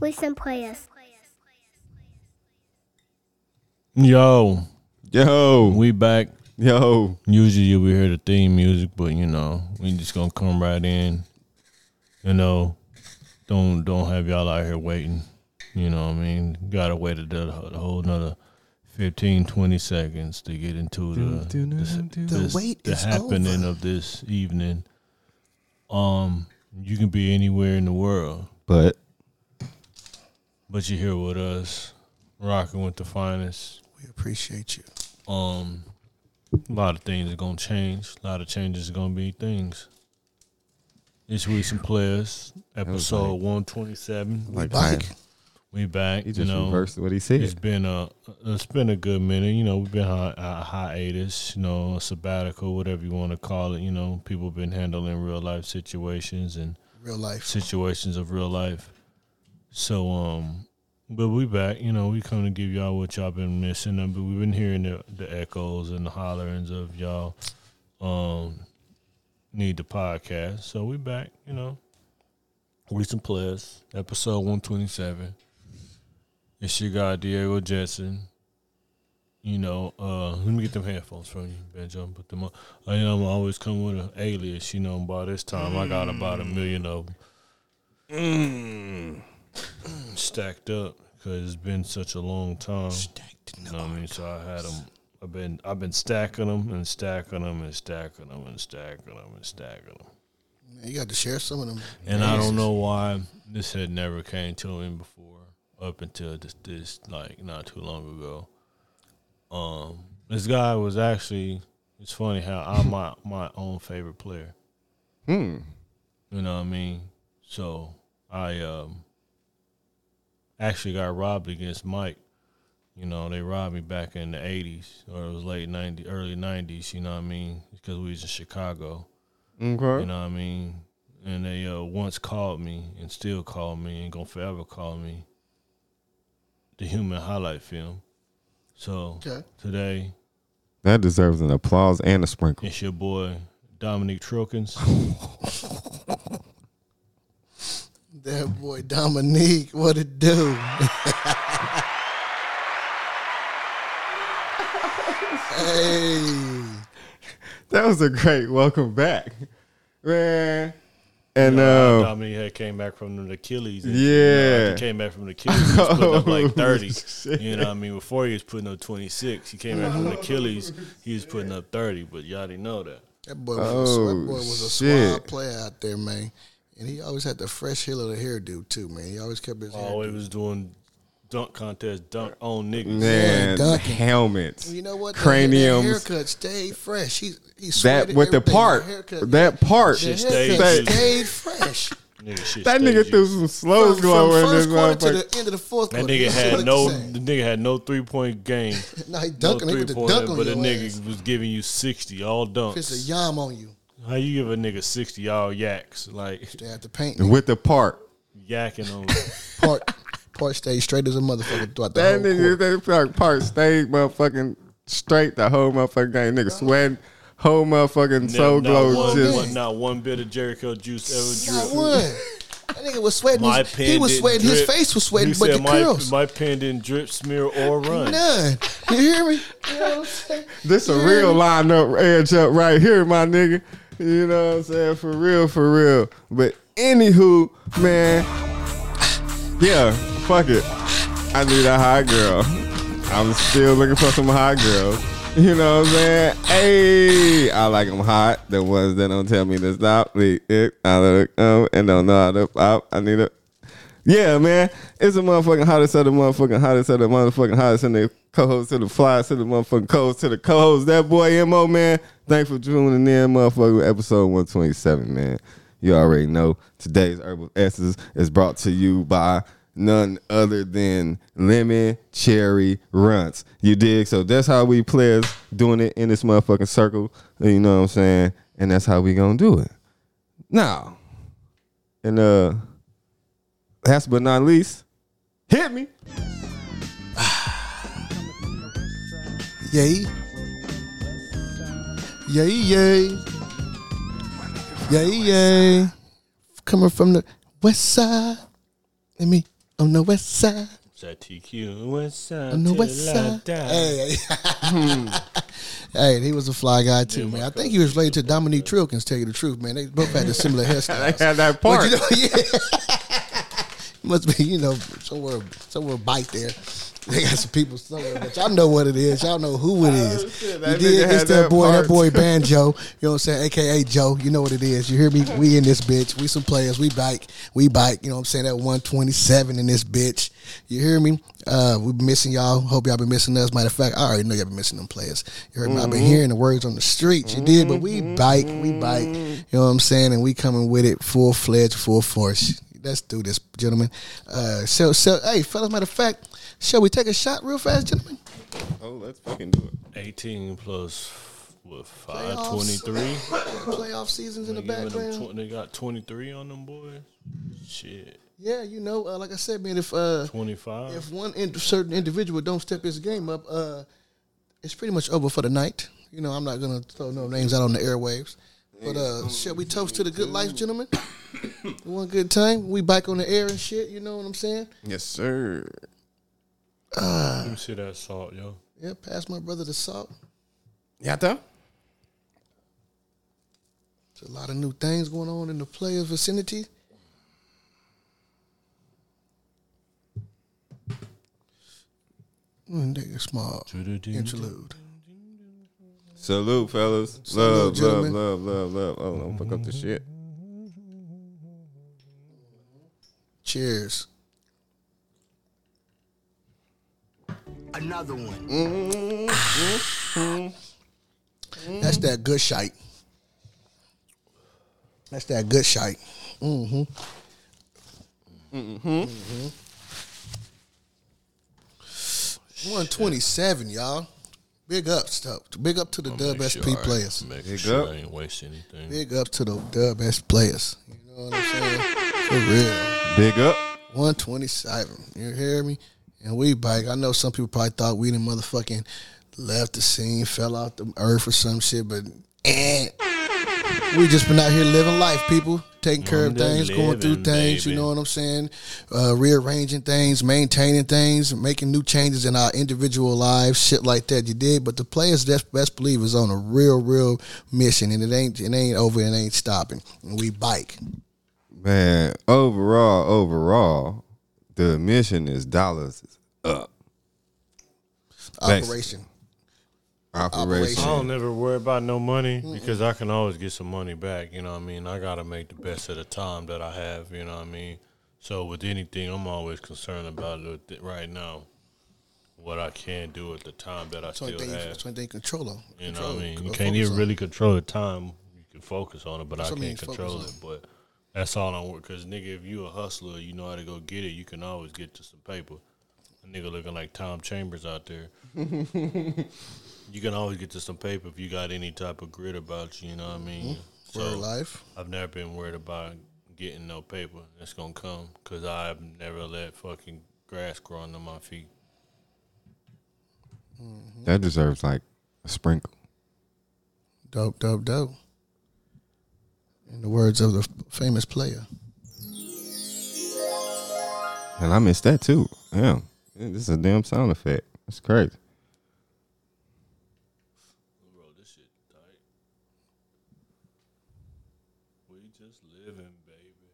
Listen, players. Yo, Yo, we back. yo. Usually we hear the theme music, but you know, we just gonna come right in. You know, don't don't have y'all out here waiting. You know what I mean? Gotta wait a, whole another 15, 20 seconds to get into the this, this- wait the is happening over. of this evening. Um, you can be anywhere in the world, But but you're here with us, rocking with the finest. We appreciate you. um a lot of things are gonna change. A lot of changes are gonna be things. It's recent players, episode like- one twenty seven. like back. man, We back. he you know, reversed what he it's said. been a it's been a good minute. You know, we've been hi- a hiatus. You know, a sabbatical, whatever you want to call it. You know, people been handling real life situations and Real life. situations of real life. So um but we back, you know, we come to give y'all what y'all been missing. But we've been hearing the, the echoes and the hollerings of y'all um need the podcast. So we back, you know. Recent players, episode one twenty seven. It's your guy Diego Jetson. You know, uh, let me get them headphones from you, Banjo. Put them on. I know I'm always coming with an alias. You know, by this time I got about a million of them stacked up because it's been such a long time. You know what I mean? So I had them. I've been I've been stacking them and stacking them and stacking them and stacking them and stacking them. Man, you got to share some of them. And I don't know why this had never came to me before up until this, this like not too long ago. Um, this guy was actually. It's funny how I'm my my own favorite player. Hmm. You know what I mean? So I um actually got robbed against Mike. You know, they robbed me back in the eighties or it was late ninety early nineties, you know what I mean? Because we was in Chicago. Okay. You know what I mean? And they uh, once called me and still call me and gonna forever call me the human highlight film. So Okay. today That deserves an applause and a sprinkle. it's your boy Dominique Trokins. That boy Dominique, what it do? hey. That was a great welcome back, man. And You know, uh, Dominique had came back from the Achilles. and, Yeah. you know, he came back from the Achilles. He was putting up like Oh, thirty. shit. You know, what I mean, before he was putting up twenty six. He came back from the Achilles. He was putting up thirty, but y'all didn't know that. That boy was, a, that Oh, boy was a shit. suave player out there, man. And he always had the fresh hill of the hairdo too, man. He always kept his hair. Always was doing dunk contest, dunk on niggas. man, the Duncan. helmets, You know what? That- craniums, That haircut stayed fresh. He he that with the part, haircut, that part. the Shit haircut stayed- stayed fresh. Nigga, That stayed nigga threw juicy. some slow from, glow from in this first quarter to the end of the fourth That quarter. nigga had no. the nigga had no three point game. Nah, he No dunking. he three put the pointer, dunk on but the nigga ass. was giving you sixty all dunks. It's a yam on you. How you give a nigga sixty all yaks? Like They had to paint. With the part. yakking on. Part part stayed straight as a motherfucker throughout the That whole nigga, court. that part, part stayed motherfucking straight the whole motherfucking game. Nigga sweating, whole motherfucking soul not, glow one, just. one- not one bit of Jheri curl juice ever Not dripped. one. That nigga was sweating. My His, pen he was didn't sweating. His drip. face was sweating, He but said the my, curls. my pen didn't drip, smear, or run. None. You hear me? You know what I'm saying? This a You hear real me? lineup edge up right here, my nigga. You know what I'm saying? For real, for real. But anywho, man, yeah, fuck it. I need a hot girl. I'm still looking for some hot girls. You know what I'm saying? Hey, I like them hot. The ones that don't tell me to stop. Leave it. I look and don't know how to pop. I need a yeah, man. It's a motherfucking hottest of the motherfucking hottest of the motherfucking hottest and the co-host to the flies to the motherfucking co-host to the co-host. That boy MO, man. Thanks for tuning in, motherfucker. Episode 127, man. You already know today's Herbal Essence is brought to you by none other than Lemon Cherry Runts. You dig? So that's how we players doing it in this motherfucking circle. You know what I'm saying? And that's how we gonna do it. Now, and uh last but not least, hit me. Yay. Yay, yay. Yay, yay. Coming from the west side. Let me on the west side. That TQ West Side. On the till west side. die. Hey, hey, he was a fly guy too, Yeah, man. I think he was related to Dominique Trilkins. Tell you the truth, man. They both had the similar They hairstyles. had that But part. you know, yeah. Must be, you know, somewhere, somewhere bite there. They got some people somewhere, but y'all know what it is. Y'all know who it is. Oh, shit, you did It's that that boy, that boy Banjo. You know what I'm saying? AKA Joe. You know what it is. You hear me? We in this bitch. We some players. We bike. We bike. You know what I'm saying? That 127 in this bitch. You hear me? Uh, we been missing y'all. Hope y'all been missing us. Matter of fact, I already know y'all been missing them players. You heard me? I've been Mm-hmm. hearing the words on the streets. You did, but we bike. We bike. You know what I'm saying? And we coming with it full fledged, full force. Let's do this, gentlemen. Uh, so, so, hey, fellas. Matter of fact, shall we take a shot real fast, gentlemen? Oh, let's fucking do it. 18 plus what Playoffs. five? 23. Playoff seasons in the They background. tw- they got 23 on them boys. Shit, Yeah, you know, uh, like I said, man, if uh, 25. if one in, certain individual don't step his game up, uh, it's pretty much over for the night. You know, I'm not gonna throw no names out on the airwaves. But uh, shall we toast to the good life, gentlemen? One good time. We back on the air and shit. You know what I'm saying? Yes, sir. Let me see that salt, yo. Yeah. Pass my brother the salt. Yata? There's a lot of new things going on in the players' vicinity. Mm, take a small interlude. Salute, fellas. Salute, love, love, love, love, love. Oh, don't fuck up the shit. Cheers. Another one. That's that good shite. That's that good shite. Mm-hmm. Mm-hmm. mm-hmm. 127, y'all. Big up stuff. Big up to the I'll Dub make SP sure players. Make Big sure up. I ain't waste anything. Big up to the Dub SP players. You know what I'm saying? For real. Big up. 127. You hear me? And we bike. I know some people probably thought we done motherfucking left the scene, fell off the earth or some shit, but eh. We just been out here living life, people. Taking care of I'm just things, going through living, things, you know what I'm saying? Uh, rearranging things, maintaining things, making new changes in our individual lives, shit like that. You did, but the players best best believe is on a real, real mission and it ain't it ain't over and ain't stopping. And we bike. Man, overall, overall, the mission is dollars is up. Operation. Operation. I don't never worry about no money because I can always get some money back. You know what I mean? I got to make the best of the time that I have. You know what I mean? So with anything, I'm always concerned about it right now. What I can do at the time that I still thing. have. That's one thing. Control of. You know Control- what I mean? You can't even really control the time. You can focus on it, but That's I what I mean, can't control it. it. But that's all I'm work. Because nigga, if you a hustler, you know how to go get it. You can always get to some paper. A nigga looking like Tom Chambers out there. you can always get to some paper if you got any type of grit about you. You know what I mean? Mm-hmm. For life. I've never been worried about getting no paper. It's gonna come because I've never let fucking grass grow under my feet. That deserves like a sprinkle. Dope, dope, dope. In the words of the famous player. And I missed that too. Damn. This is a damn sound effect. That's crazy. Bro, this shit tight. We just living, baby.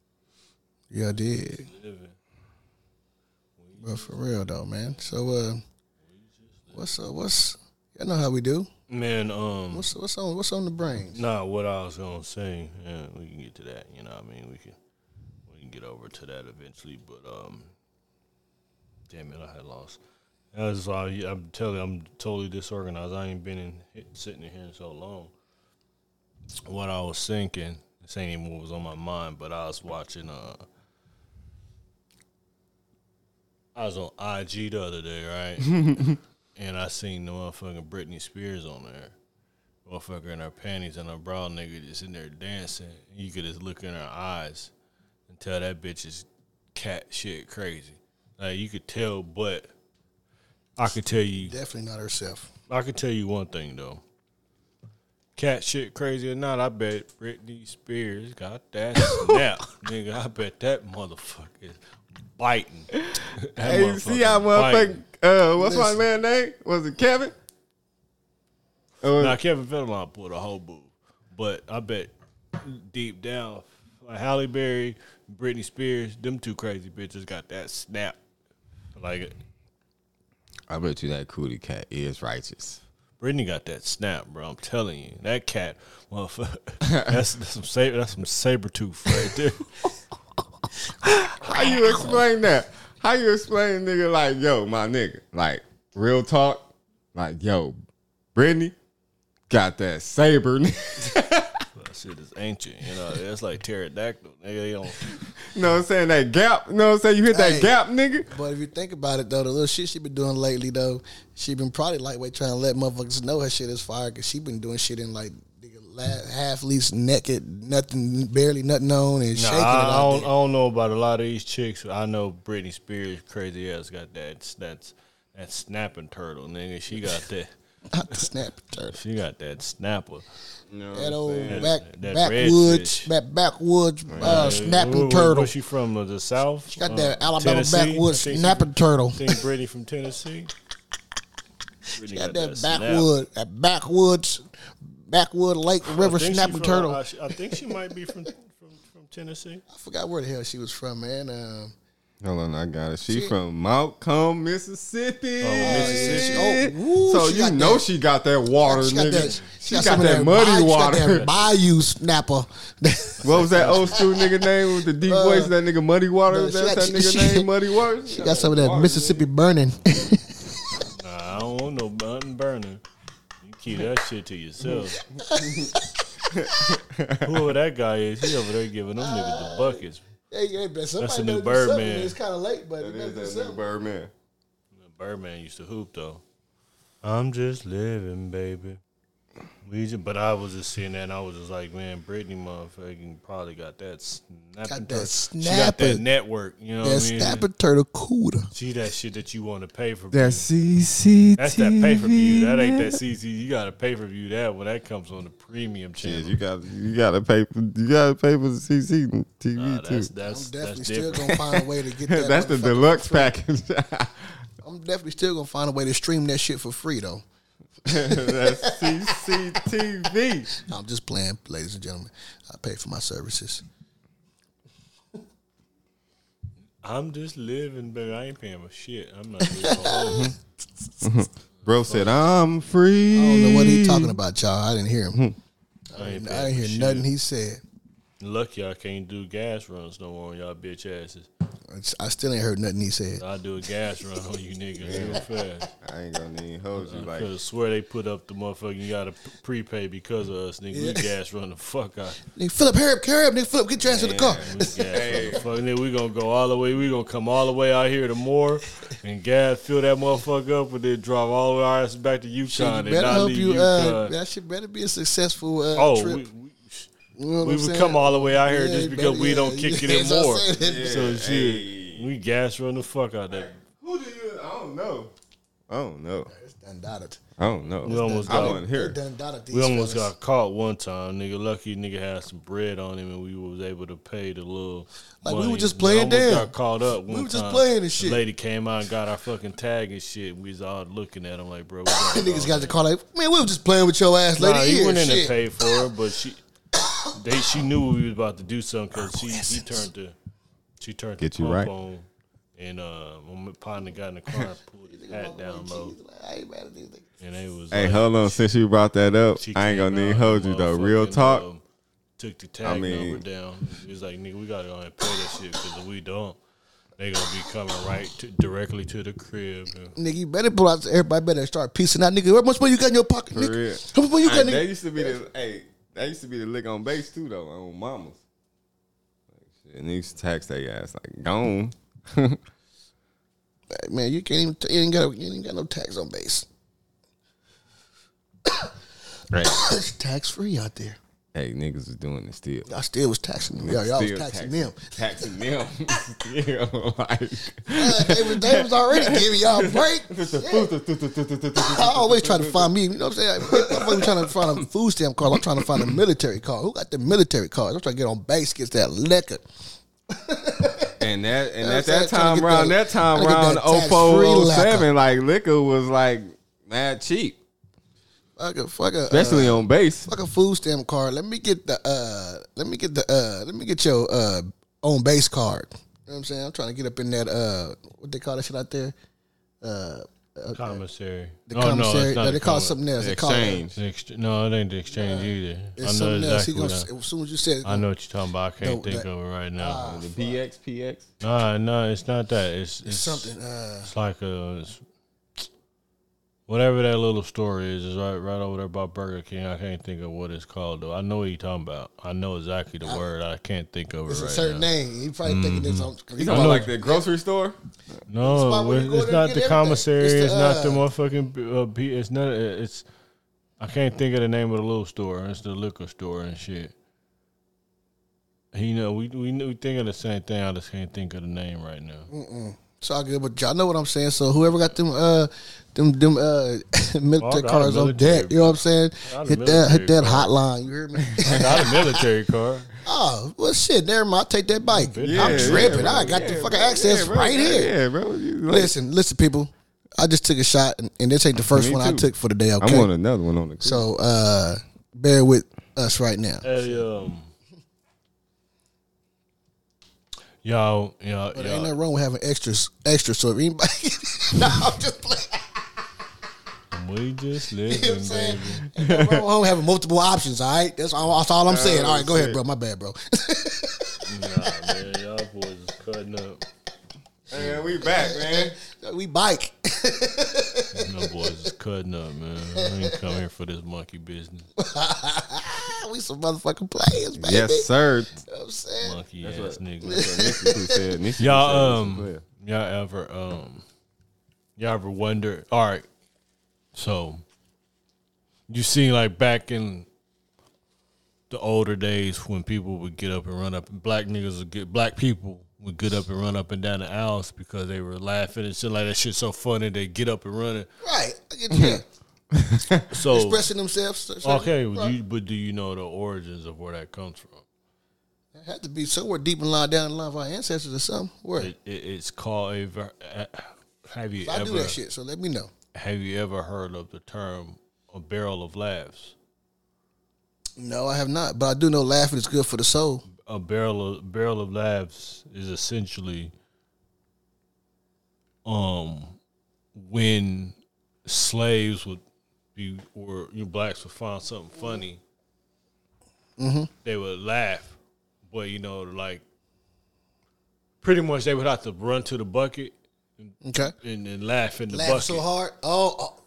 Yeah, I did. Living. But for real though, man. So uh what's uh what's y'all know how we do. Man, um, What's what's on what's on the brains? nah, what I was gonna say, yeah, we can get to that. You know, what I mean, we can, we can get over to that eventually. But um, damn it, I had lost. That's why I- I'm telling you, I'm totally disorganized. I ain't been in sitting in here in so long. What I was thinking, this ain't even what was on my mind, but I was watching. Uh, I was on IG the other day, right? and I seen the motherfucking Britney Spears on there. Motherfucker in her panties and her bra nigga just in there dancing. You could just look in her eyes and tell that bitch is cat shit crazy. Like you could tell, but I could tell you Definitely not herself. I could tell you one thing though. Cat shit crazy or not, I bet Britney Spears got that snap. Nigga, I bet that motherfucker is biting. That Hey, see how motherfucking uh, what's Listen. my man name? Was it Kevin? Oh, Now Kevin Federline pulled a whole boo, but I bet deep down, like Halle Berry, Britney Spears, them two crazy bitches got that snap. Like I bet you that cootie cat is righteous. Britney got that snap, bro. I'm telling you, that cat, motherfucker. that's, that's some saber. That's some saber tooth right there. How you explain that? How you explain nigga like, yo, my nigga, like real talk, like yo, Brittany got that saber. nigga. that shit is ancient. You know, that's like pterodactyl. Nigga, they don't. you know what I'm saying? That gap. You know what I'm saying? You hit that Hey. gap, nigga. But if you think about it though, the little shit she been doing lately though, she been probably lightweight trying to let motherfuckers know her shit is fire because she been doing shit in like nigga, la- half least naked, nothing, barely nothing on, and Nah, shaking it I, I, don't, I don't know about a lot of these chicks. I know Britney Spears, crazy ass, got that. That's that snapping turtle, nigga. She got that. Not the snap turtle. She got that snapper. You know That old That- back that backwoods, redfish. back backwoods uh, snapping where- where- turtle. Where's she from? Uh, the South? She got Uh, that Alabama Tennessee? backwoods I she- snapping turtle. Think Britney from Tennessee. Britney She got that snap. backwood, that backwoods, backwood lake river I think she snapping from- turtle. I, I think she might be from from, from Tennessee. I forgot where the hell she was from, man. Um, Hold on, I got it. She She- from McComb, Mississippi. Oh, Mississippi. Oh, woo, so you know that- she got that water, she got nigga. that. she got, some of that muddy bayou- water. She got that bayou snapper. what was that old school nigga name with the deep Uh, voice? That nigga Muddy Water. no, That's she that got- nigga she- name Muddy Water. She got some of that Mississippi burning. Nah, I don't want no button burner. You keep that shit to yourself. Whoever that guy is, he over there giving them niggas the buckets. hey, hey, man, somebody That's the new better do. Birdman. It's kind of late, but That it is better do that nigga something. Birdman. Birdman used to hoop though. I'm just living, baby. We just, but I was just seeing that, and I was just like, man, Brittany motherfucking probably got that snapping. Got that turtle. She got snapper. that network. You know That what I mean? snapper turtle cooler. See that shit that you want to pay for. That view. CCTV. That's that pay per view. That ain't that CC. You got to pay for view that when that comes on the premium Yeah, channel. you got you got to pay for you got to pay for the CCTV Nah, too. that's I'm definitely that's still different. gonna find a way to get that. That's the deluxe free. package. I'm definitely still gonna find a way to stream that shit for free though. That's CCTV. I'm just playing, ladies and gentlemen. I pay for my services. I'm just living, baby. I ain't paying for shit. I'm not. Really gonna hold it. Bro said I'm free. I don't know what he talking about, y'all. I didn't hear him. Hmm. I ain't I paying didn't for hear nothing he said. Lucky I can't do gas runs no more on y'all bitch asses. I still ain't heard nothing he said. I do a gas run on you niggas real fast. I ain't gonna even hold you like Cause swear they put up the motherfucking you gotta p- prepay because of us, nigga. We gas run the fuck out. Nigga, Philip, hurry up, hurry up, nigga, Philip, get your ass in the car. We gas run the fuck. Nigga, we gonna go all the way. We gonna come all the way out here to Moore and gas fill that motherfucker up, and then drive all the way our ass back to Shit, Yukon you and better not hope leave you. Yukon. Uh, that shit better be a successful uh, oh, trip. we, we, You know we would saying? come all the way out here Yeah, just because better- we yeah, don't kick yeah, it anymore. that's what I'm more. saying. So shit, we gas run the fuck out there. who do you? I don't know. I don't know. It's done. I don't know. We almost I got- wasn't here. They done dotted these We almost fellas. got caught one time, nigga. Lucky nigga had some bread on him, and we was able to pay the little. Like, we were just playing almost damn. Got caught up. One were just time. playing and shit. The lady came out and got our fucking tag and shit. We was all looking at him like, bro. We gotta The niggas got the car like, man, we were just playing with your ass, lady. Nah, he Here, went in shit. and paid for it, but she, they, she knew we was about to do something because she, she turned the, she turned Get the you pump right. on, and uh, when my partner got in the car and pulled his hat down low, I ain't mad at these niggas. and it was. Hey, like, hold on. Since you brought that up, she I ain't came gonna need out hold you though. Real motherfucking, talk. um, took the tag mean- number down. He was like, "Nigga, we gotta go and pay that shit because if we don't, they gonna be coming right to, directly to the crib." And Nigga, you better pull out. Everybody better start piecing out, nigga. How much money you got in your pocket, For nigga? How much money you got, Hey, nigga? that used to be the hey. That used to be the lick on base too though. On mamas. Like, shit, and they used to tax their ass like gone. Hey, Man, you can't even. You ain't got. You ain't got no tax on base. Right. It's tax free out there. Hey, niggas is doing it still. I still was taxing them. Yeah, y'all was Still taxing them. Taxing them. still like. Uh, they, was, they was already giving y'all a break. I always try to find me. You know what I'm saying? I'm trying to find a food stamp card. I'm trying to find a military card. Who got the military card? I'm trying to get on base, gets that liquor. And that and at that time around that- that time around that tax-free 04, liquor. 07, like liquor was like mad cheap, Fuck a fuck a especially uh, on base. fuck a food stamp card. Let me get the uh let me get the uh let me get your uh own base card. You know what I'm saying? I'm trying to get up in that uh what they call that shit out there? Uh Commissary. the Oh, no, commissary. it's not no, they call it commi- something else. They call it Exchange. The ext- no, it ain't the exchange either. it's I know something else. He gonna, what I, as soon as you said, I know what you're talking about. I can't No, think that- of it right now. The PX, PX. nah, no, it's not that. It's it's, it's something uh It's like a it's, whatever that little story is. Is right right over there by Burger King. I can't think of what it's called though. I know what you're talking about. I know exactly the word. I can't think of it it's right a certain now. name. You probably thinking it's mm-hmm. on You you talking know, about like the grocery store? No, spot where you go it's not the get everything. commissary. It's It's, the, not the uh, motherfucking. Uh, P- it's not. Uh, it's. I can't think of the name of the little store. It's the liquor store and shit. You know, we we we think of the same thing. I just can't think of the name right now. It's all good, but y'all know what I'm saying. So whoever got them uh them them uh military got a cards on military deck, you know what I'm saying? Hit that hit that card. hotline. You hear me? I got a military car. oh well, shit. Never mind. I'll take that bike. Yeah, I'm yeah, tripping. bro. I got the fucking access Yeah, bro. right here. Yeah, bro. You like- Listen, listen, people. I just took a shot, and, and this ain't the first Me one I took for the day. Okay, I'm on another one on the. so uh, bear with us right now. Hey, um, y'all, y'all, But ain't y'all. nothing wrong with having extras, extra. So if anybody, no, I'm just playing. We just You know what I'm living, saying? baby. Ain't nothing wrong having multiple options. All right, that's all, that's all I'm saying. All right, go ahead, bro. My bad, bro. Nah, man, y'all boys is cutting up. Man, we back, man. we bike. No boys is cutting up, man. I ain't come here for this monkey business. we some motherfucking players, baby. Yes, sir. You know what I'm saying? Monkey ass what- nigga. Nixon who said. Y'all, who said um, this y'all ever, um, y'all ever wonder? All right, so you seen like back in the older days when people would get up and run up, black niggas would get, black people would get up and run up and down the aisles because they were laughing and shit like that. Shit so funny they get up and running. Right. I get you. So Expressing themselves. so- so- okay, right. you, but do you know the origins of where that comes from? It had to be somewhere deep in line down the line of our ancestors or something. Where? It, it, it's called a. ver- Have you I ever do that shit, so let me know. have you ever heard of the term a barrel of laughs? No, I have not, but I do know laughing is good for the soul. A barrel of barrel of laughs is essentially um when slaves would be or you know, blacks would find something funny, they would laugh, but you know like pretty much they would have to run to the bucket Okay. and, and laugh in the Laugh bucket, so hard. Oh, oh,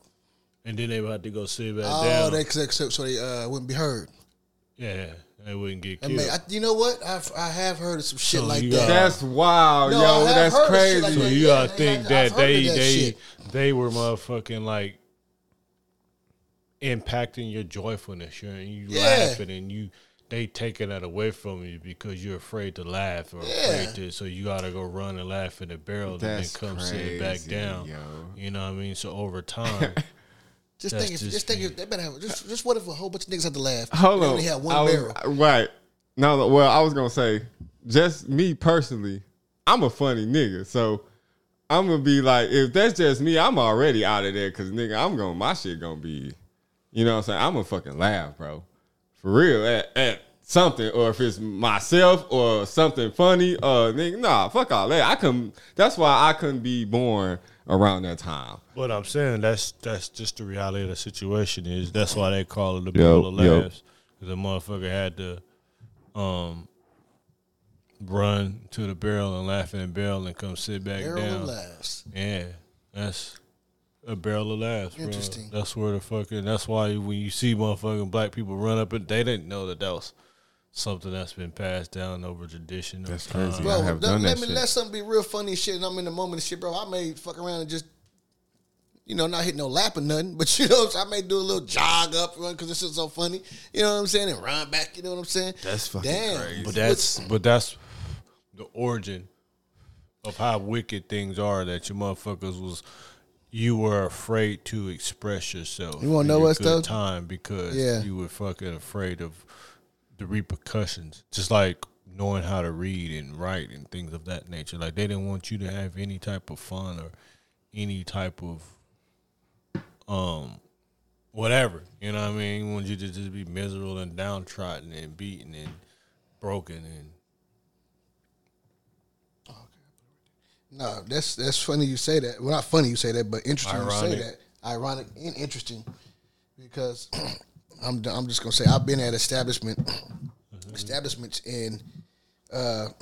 and then they would have to go sit back oh down. they so they uh, wouldn't be heard. yeah, they wouldn't get I killed. mean, I, you know what? I've, I have heard of some shit So like you that. got- That's wild, No, I yo. have That's heard of shit crazy. like So that. you Yeah, gotta they- think I've that heard of they that they shit. they were motherfucking like impacting your joyfulness. You're you Yeah. laughing and you they taking that away from you because you're afraid to laugh or Yeah. afraid to so you gotta go run and laugh in the barrel That's and then come sit back crazy, down. yo. You know what I mean? So over time just that's think, if, just just think, if they better have just, just what if a whole bunch of niggas had to laugh? Hold they on. only had one I was- barrel. Right. No, no, well, I was gonna say, just me personally, I'm a funny nigga, so I'm gonna be like, if that's just me, I'm already out of there, cause nigga, I'm gonna my shit gonna be, you know what I'm saying? I'm gonna fucking laugh, bro, for real at, at something, or if it's myself or something funny, uh, nigga, nah, fuck all that. I couldn't. That's why I couldn't be born around that time. What I'm saying, that's that's just the reality of the situation. Is that's why they call it the barrel of laughs. Because the motherfucker had to um run to the barrel and laugh in the barrel and come sit back Barrel down. of laughs. Yeah, that's a barrel of laughs. Bro. Interesting. That's where the fucking. That's why when you see motherfucking black people run up and they didn't know that that was something that's been passed down over tradition. That's crazy. Bro, I have don't done let that me shit. let something be real funny shit, and I'm in the moment and shit, bro. I may fuck around and just, you know, not hit no lap or nothing, but you know, I'm saying? I may do a little jog up run because this is so funny. You know what I'm saying? And run back. You know what I'm saying? That's fucking Damn. crazy. But that's but that's the origin of how wicked things are that your motherfuckers was you were afraid to express yourself. You wanna know your what's good though? time because Yeah. you were fucking afraid of the repercussions. Just like knowing how to read and write and things of that nature. Like they didn't want you to have any type of fun or any type of um whatever. You know what I mean? Want you to just be miserable and downtrodden and beaten and broken and No, that's that's funny you say that. Well, not funny you say that, but interesting you say that. Ironic and interesting because I'm I'm just gonna say I've been at establishment establishments in uh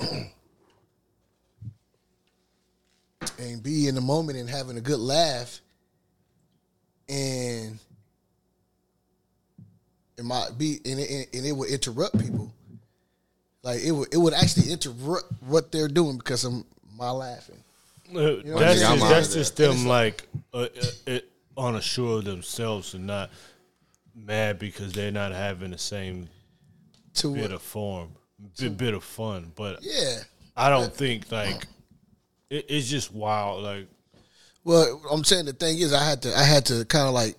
and be in the moment and having a good laugh and it might be and it, and it would interrupt people. Like it would it would actually interrupt what they're doing because of my laughing. Uh, what that's I'm saying? just, that's just them like uh, uh, it, unsure of themselves and not mad because they're not having the same to bit of form, bit, bit of fun. But yeah I don't think like it, it's just wild. Like Well, I'm saying the thing is, I had to, I had to kind of like,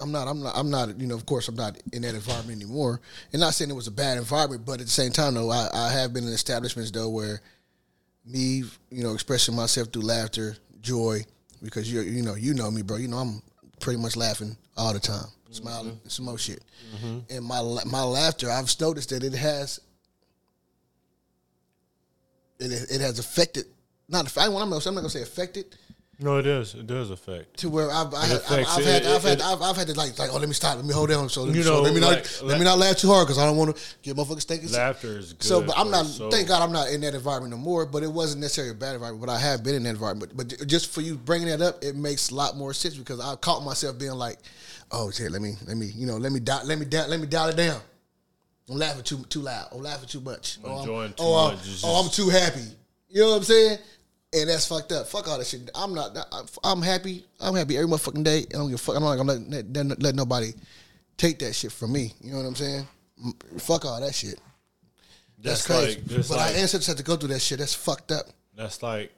I'm not, I'm not, I'm not, you know, of course, I'm not in that environment anymore. And not saying it was a bad environment, but at the same time, though, I, I have been in establishments though where me, you know, expressing myself through laughter, joy, because you, you know, you know me, bro. You know, I'm pretty much laughing all the time, smiling, mm-hmm. some more shit. Mm-hmm. And my my laughter, I've noticed that it has, it, it has affected. Not, I, I'm not I'm not gonna say affected, no, it does. It does affect. to where I've, I, I've, affects- I've had, I've had, I've, I've had to like, like, oh, let me stop, let me hold down, so, let me- You so know, let me not, like- let me not laugh too hard because I don't want to get motherfuckers thinking. Laughter is good. So, but I'm not. soul. Thank God, I'm not in that environment no more. But it wasn't necessarily a bad environment. But I have been in that environment. But, but just for you bringing that up, it makes a lot more sense because I caught myself being like, "Oh shit, let me, let me, you know, let me, dial, let me, down, let me dial it down. I'm laughing too too loud. I'm laughing too much. I'm oh, I'm, too oh, I'm- much. Oh, I'm too happy. You know what I'm saying? And that's fucked up. Fuck all that shit. I'm not. I'm happy. I'm happy every motherfucking day. I don't give a fuck. I'm not gonna let, let, let nobody take that shit from me. You know what I'm saying? Fuck all that shit. That's, That's, crazy. like but like our ancestors had to go through that shit. That's fucked up. that's like.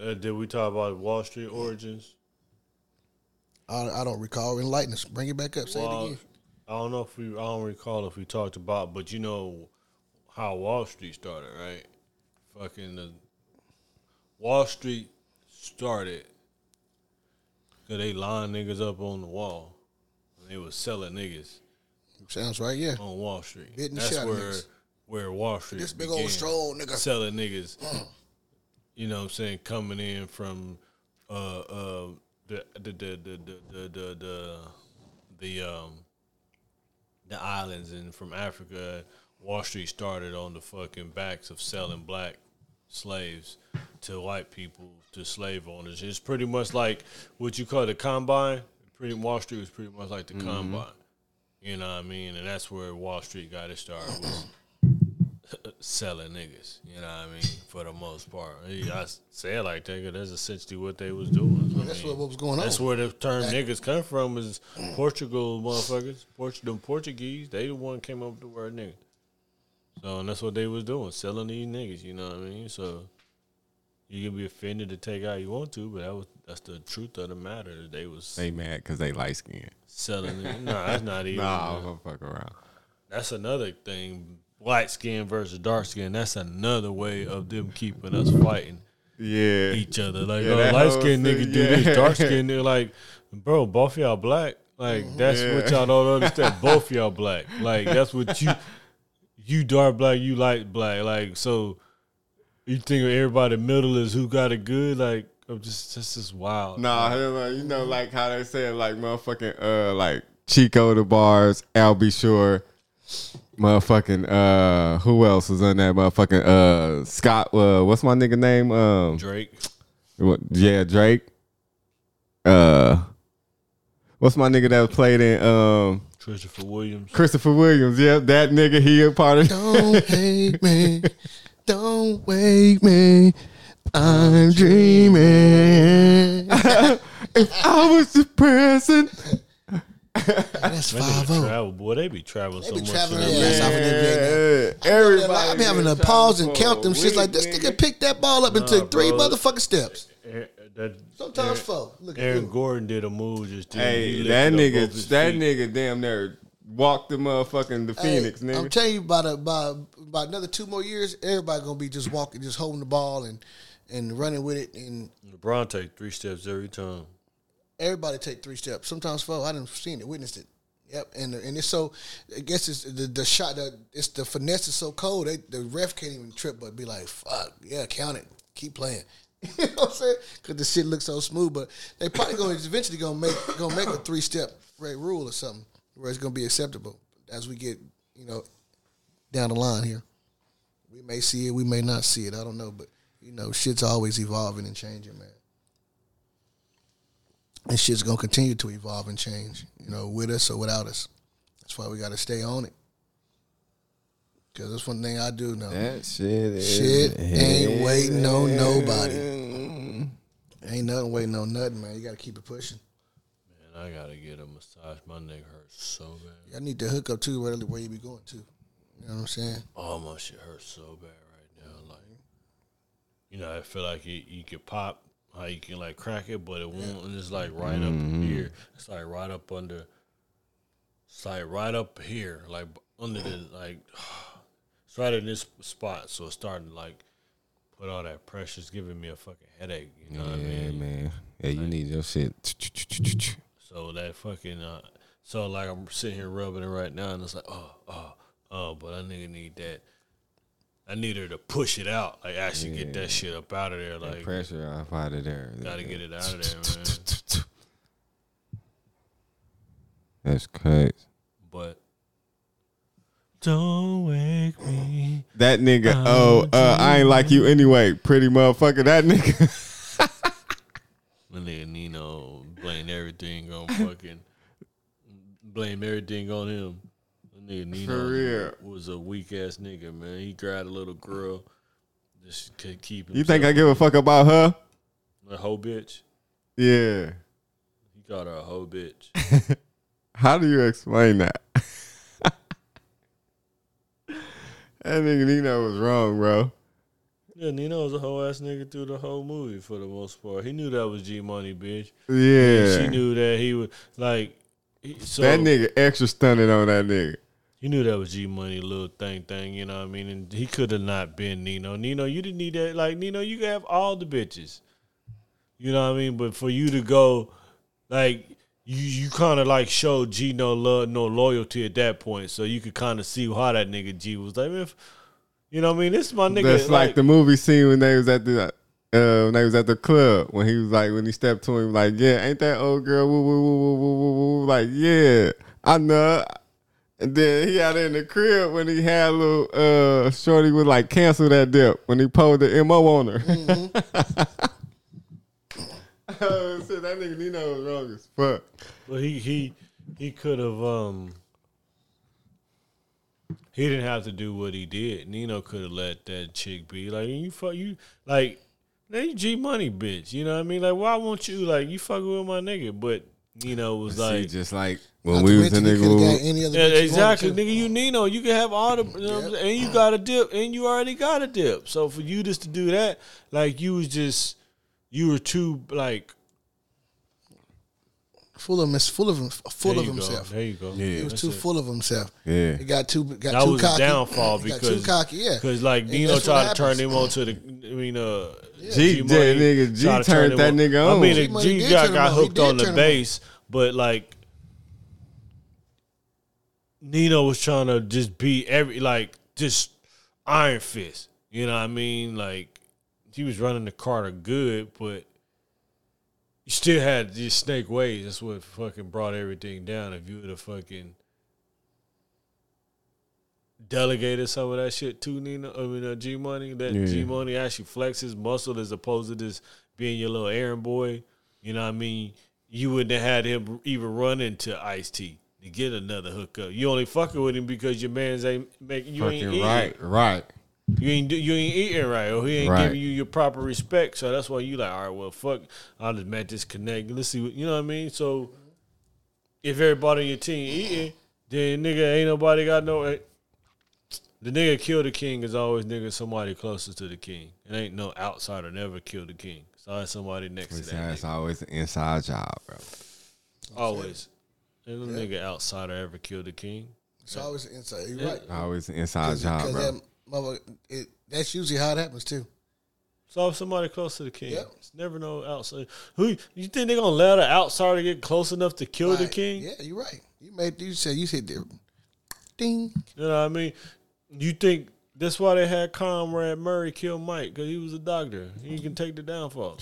Uh, did we talk about Wall Street origins? I, I don't recall. Enlighten us. Bring it back up. Say it again. I don't know if we. I don't recall if we talked about, but you know how Wall Street started, right? Fucking the Wall Street started because they lined niggas up on the wall. And they was selling niggas Sounds right. Yeah. on Wall Street. The That's shit out of where niggas. where Wall Street. This big old strong nigga. selling niggas. you know what I'm saying? Coming in from uh uh the the the the the the the, um the islands and from Africa, Wall Street started on the fucking backs of selling black slaves to white people to slave owners. It's pretty much like what you call the combine. Pretty Wall Street was pretty much like the combine. You know what I mean? And that's where Wall Street got its start was selling niggas. You know what I mean? For the most part, I say it like that 'cause that's essentially what they was doing. I That's mean, what, what was going on. that's where the term niggas come from is Portugal motherfuckers. Port- them Portuguese, they the one came up with the word nigga. So and that's what they was doing, selling these niggas, you know what I mean? So you can be offended to take out you want to, but that was that's the truth of the matter. They was They mad because they light skinned. selling it. No, that's not even Nah, I'm gonna fuck around. that's another thing. Light skin versus dark skin. That's another way of them keeping us fighting Yeah. each other. Like, Yeah, oh, light thing, nigga do yeah. this, dark skinned nigga like, bro, both y'all black. Like that's what y'all don't understand. Both y'all black. Like that's what you, you dark black, you light black. Like so, you think everybody middle is who got it good? Like I'm just, that's just wild. Nah, you know, like how they say, like motherfucking, uh, like Chico DeBarge, Al B. Sure, motherfucking, uh, who else was on that motherfucking, uh, Scott, uh, what's my nigga name? Um, Drake. what, yeah, Drake. Uh, what's my nigga that was played in, um, Christopher Williams. Christopher Williams? Yeah, that nigga, he a part of. Don't hate me. Don't wake me. I'm dreaming. if I was the president. That's That five nigga zero. travel, boy. They be traveling so be much. traveling in their that ass off in that big Yeah, everybody. I be having to pause and count them for a shits like this. nigga. Nigga picked that ball up and Nah, took three bro. motherfucking steps. Aaron- that- Sometimes Aaron- four. Look at Aaron you. Gordon did a move just then. He Hey, lifted that up nigga, both his that feet. nigga, damn near walk the motherfucking the Hey, Phoenix, I'm nigga. telling you, about a, about about another two more years, everybody gonna be just walking, just holding the ball and and running with it, and LeBron take three steps every time. Everybody take three steps. Sometimes four. I didn't seen it, witnessed it. Yep, and and it's so. I guess it's the the shot. The, it's the finesse is so cold. They, the ref can't even trip, but be like, "Fuck, yeah, count it, keep playing." you know what I'm saying? Because the shit looks so smooth. But they probably going to eventually gonna make gonna make a three step rule or something where it's gonna be acceptable as we get you know down the line here. We may see it, we may not see it. I don't know, but you know, shit's always evolving and changing, man and shit's gonna continue to evolve and change, you know, with us or without us. That's why we gotta stay on it. Cause that's one thing I do know. That shit is Shit ain't waiting on nobody. Ain't nothing waiting on nothing, man. You gotta keep it pushing. Man, I gotta get a massage. My neck hurts so bad. I need to hook up too where, where you be going to. You know what I'm saying? Oh, my shit hurts so bad right now. Like, you know, I feel like you, you could pop, how you can like crack it, but it won't. And it's like right up here. It's like right up under. It's like right up here, like under the like. It's right in this spot, so it's starting to like put all that pressure. It's giving me a fucking headache. You know what I Yeah, mean? man. Yeah, you need your shit. So that fucking uh, so like I'm sitting here rubbing it right now, and it's like oh oh oh, but I nigga need that. I need her to push it out, like actually get that shit up out of there, like Pressure off out of there. gotta get it out of there, man. That's crazy. But don't wake me. That nigga, oh, uh, I ain't like you anyway, pretty motherfucker. That nigga. My nigga Nino blame everything on fucking blame everything on him. Nigga Nino was a weak ass nigga, man. He grabbed a little girl, just could keep. You think I give a fuck about her? a whole bitch? Yeah. He got her a whole bitch. How do you explain that? that nigga Nino was wrong, bro. Yeah, Nino was a whole ass nigga through the whole movie for the most part. He knew that was G Money, bitch. Yeah. She knew that he was like. He, so that nigga extra stunted on that nigga. He knew that was G Money, little thing, thing. You know what I mean? And he could have not been Nino. Nino, you didn't need that. Like Nino, you could have all the bitches. You know what I mean? But for you to go, like you, you kind of like showed G no love, no loyalty at that point. So you could kind of see how that nigga G was like. If, you know what I mean? This is my nigga. That's like, the movie scene when they was at the uh, when they was at the club when he was like when he stepped to him like yeah ain't that old girl woo woo woo woo woo woo woo like yeah I know and then he out in the crib when he had a little uh shorty would like cancel that dip when he pulled the mo on her. oh shit, that nigga Nino was wrong as fuck. Well, he he he could have um he didn't have to do what he did. Nino could have let that chick be like you fuck you like now you G money bitch. You know what I mean? Like why won't you like you fucking with my nigga? But Nino was See, like just like when we was in mention the he coulda group. any other yeah, bitch he wanted exactly, nigga. You Nino, you can have all the, you know what and you got a dip, and you already got a dip. So for you just to do that, like you was just, you were too like Full of him, full of him, full there of you go, himself. There you go. Yeah. He was too it. full of himself. Yeah. He got too got That too was cocky. a downfall He got because too cocky. Yeah, Because like And Nino tried to turn happens. him on to the, I mean, uh, G- Money nigga, G tried turned that nigga I on. mean, G the G did got, got hooked on the turn bass, but like Nino was trying to just be every like just Iron Fist. You know what I mean? Like he was running the Carter good, but you still had these snake ways. That's what fucking brought everything down. If you would have fucking delegated some of that shit to Nino, I mean uh, G Money, that Yeah. G Money actually flexes muscle as opposed to just being your little errand boy. You know what I mean? You wouldn't have had him even run into Ice T to get another hookup. You only fucking with him because your man's ain't making you ain't eating. right, right. You ain't do- you ain't eating right, or he ain't Right. giving you your proper respect. So that's why you like, all right, well, fuck, I'll just make this connect. Let's see, what, you know what I mean. So if everybody on your team eating, then nigga ain't nobody got no. eh, The nigga kill the king is always nigga somebody closest to the king. It ain't no outsider never kill the king. It's always somebody next to that. Nigga. always an inside job, bro. Always. Ain't no nigga outsider ever killed a king. It's always inside. You're right. Always an inside job, Because bro. that mother, it, that's usually how it happens too. So if somebody close to the king, Yep. it's never no outside. Who you think they're gonna let an outsider get close enough to kill the king? Yeah, you're right. You made. You said you hit the ding. You know what I mean? You think that's why they had Conrad Murray kill Mike because he was a doctor. He can take the downfall.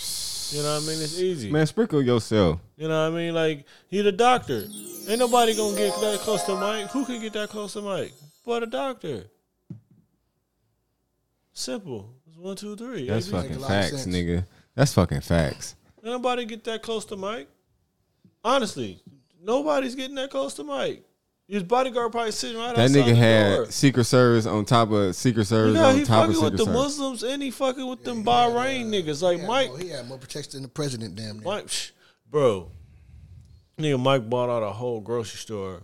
You know what I mean? It's easy. Man, sprinkle yourself. You know what I mean? Like he the doctor. Ain't nobody gonna get that close to Mike. Who can get that close to Mike? But a doctor. Simple. It's one, two, three. That's ABC. Fucking facts, nigga. That's fucking facts. Ain't nobody get that close to Mike. Honestly, nobody's getting that close to Mike. His bodyguard probably sitting right That outside That nigga the had door. Secret Service on top of Secret Service Yeah, on he top of Secret Service. He fucking with the Muslims and he fucking with them Bahrain niggas. Like Yeah, Mike, bro, he had more protection than the president. Damn near. Mike, psh, bro, nigga, Mike bought out a whole grocery store,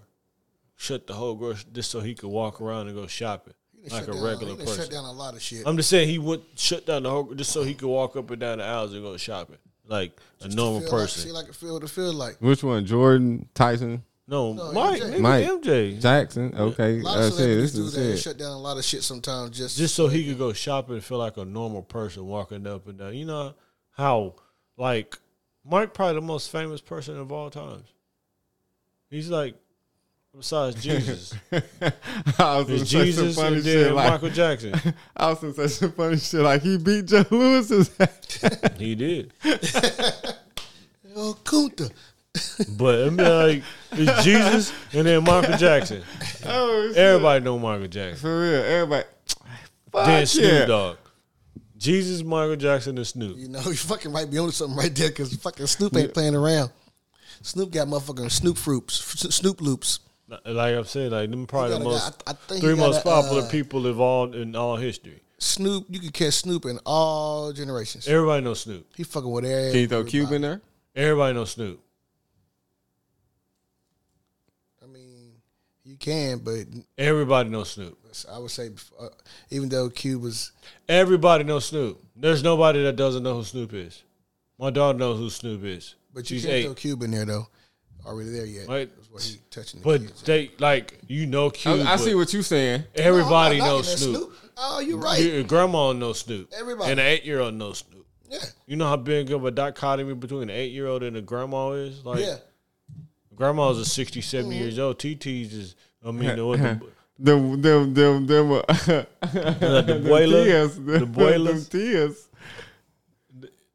shut the whole grocery just so he could walk around and go shopping like a down- regular he person. Shut down a lot of shit. I'm just saying he went shut down the whole just so he could walk up and down the aisles and go shopping like a normal Feel person. Like, see like it feel to feel like. Which one? Jordan, Tyson, no, No, Mike, MJ. nigga, Mike. MJ, Jackson. Okay, A lot of that's it. celebrities This do is that. They it. shut down a lot of shit sometimes. Just, just so he could go shopping and feel like a normal person walking up and down. You know how like Mike probably the most famous person of all times. He's like besides Jesus. I was gonna It's say Jesus funny and shit then like Michael Jackson. I was gonna say some funny shit like he beat Joe Louis's ass. He did. oh, Kunta. But I mean like it's Jesus and then Michael Jackson. oh. Everybody know Michael Jackson. for real. Everybody. Fuck Then Snoop yeah. Dogg. Jesus, Michael Jackson, and Snoop. You know, you fucking might be onto something right there because fucking Snoop ain't playing around. Snoop got motherfucking Snoop Froops, Snoop Loops. Like I've said, like them probably the gotta- most I- I think three you gotta, most popular uh, people involved in all history. Snoop, you could catch Snoop in all generations. Everybody knows Snoop. He fucking with everybody. Can you throw Cube in there? Everybody knows Snoop. I mean, you can, but Everybody knows Snoop. I would say, uh, even though Cube was, Everybody knows Snoop. There's nobody that doesn't know who Snoop is. My daughter knows who Snoop is. but you She's can't eight. throw Cube in there though. Already there yet? Right. That's he touching the But kids. they like you know Cube. I, I see what you're saying. everybody No, knows knocking that Snoop. Oh, you're right. Your grandma knows Snoop. Everybody. And an eight year old knows Snoop. Yeah, You know how big of a dichotomy between an eight year old and a grandma is? Like yeah. grandma's a 60, 70 years old. TT's is I mean the, what the, Them, them, them, them. Uh, the them boiler, tias, the them- boilers. them tias.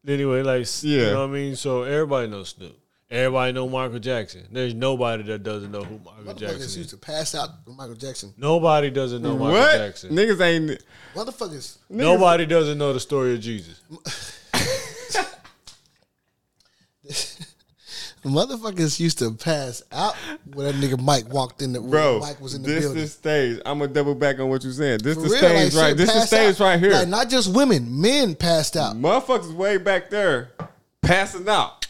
Anyway, like you Yeah. know what I mean. So everybody knows Snoop. Everybody know Michael Jackson. There's nobody that doesn't know who Michael Motherfuckers Jackson used to pass out with Michael Jackson. Nobody doesn't know Michael Jackson. Niggas ain't. Motherfuckers. Nobody doesn't know the story of Jesus. Motherfuckers used to pass out when that nigga Mike walked in the Bro, when Mike was in the this building. is stage. I'm gonna double back on what you're saying. This For the real, stage like, right. shit This the stage out. right here. Like not just women, men passed out. Motherfuckers way back there, passing out.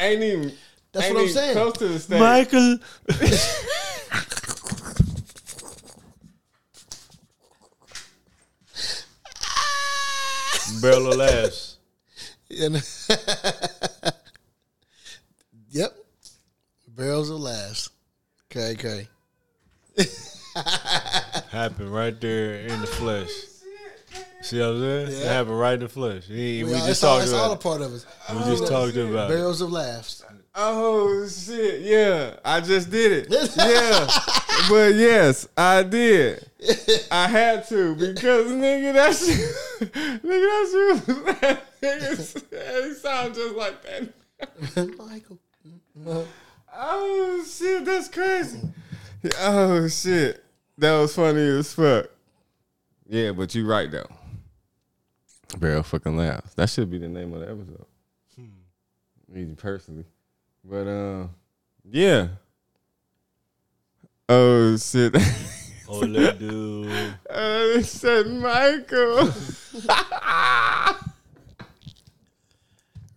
ain't even. That's ain't what I'm even saying. Close to the stage. Michael. Barrel of laughs. And- yep. Barrels of laughs. Okay, okay. Happened right there in the flesh. See what I'm saying? It happened right in the flesh. He, we, We all- just it's all, talked it's all a part of it. it. We just oh, talked about. Barrels of laughs. Oh shit! Yeah, I just did it. Yeah, but yes, I did. I had to because nigga, that shit, nigga, that shit, was- nigga, he sound just like that. Michael. Oh shit, that's crazy. Oh shit, that was funny as fuck. Yeah, but you right though. Barrel fucking laughs. That should be the name of the episode. Me personally, but uh, yeah. Oh shit. Oh, dude. It said Michael.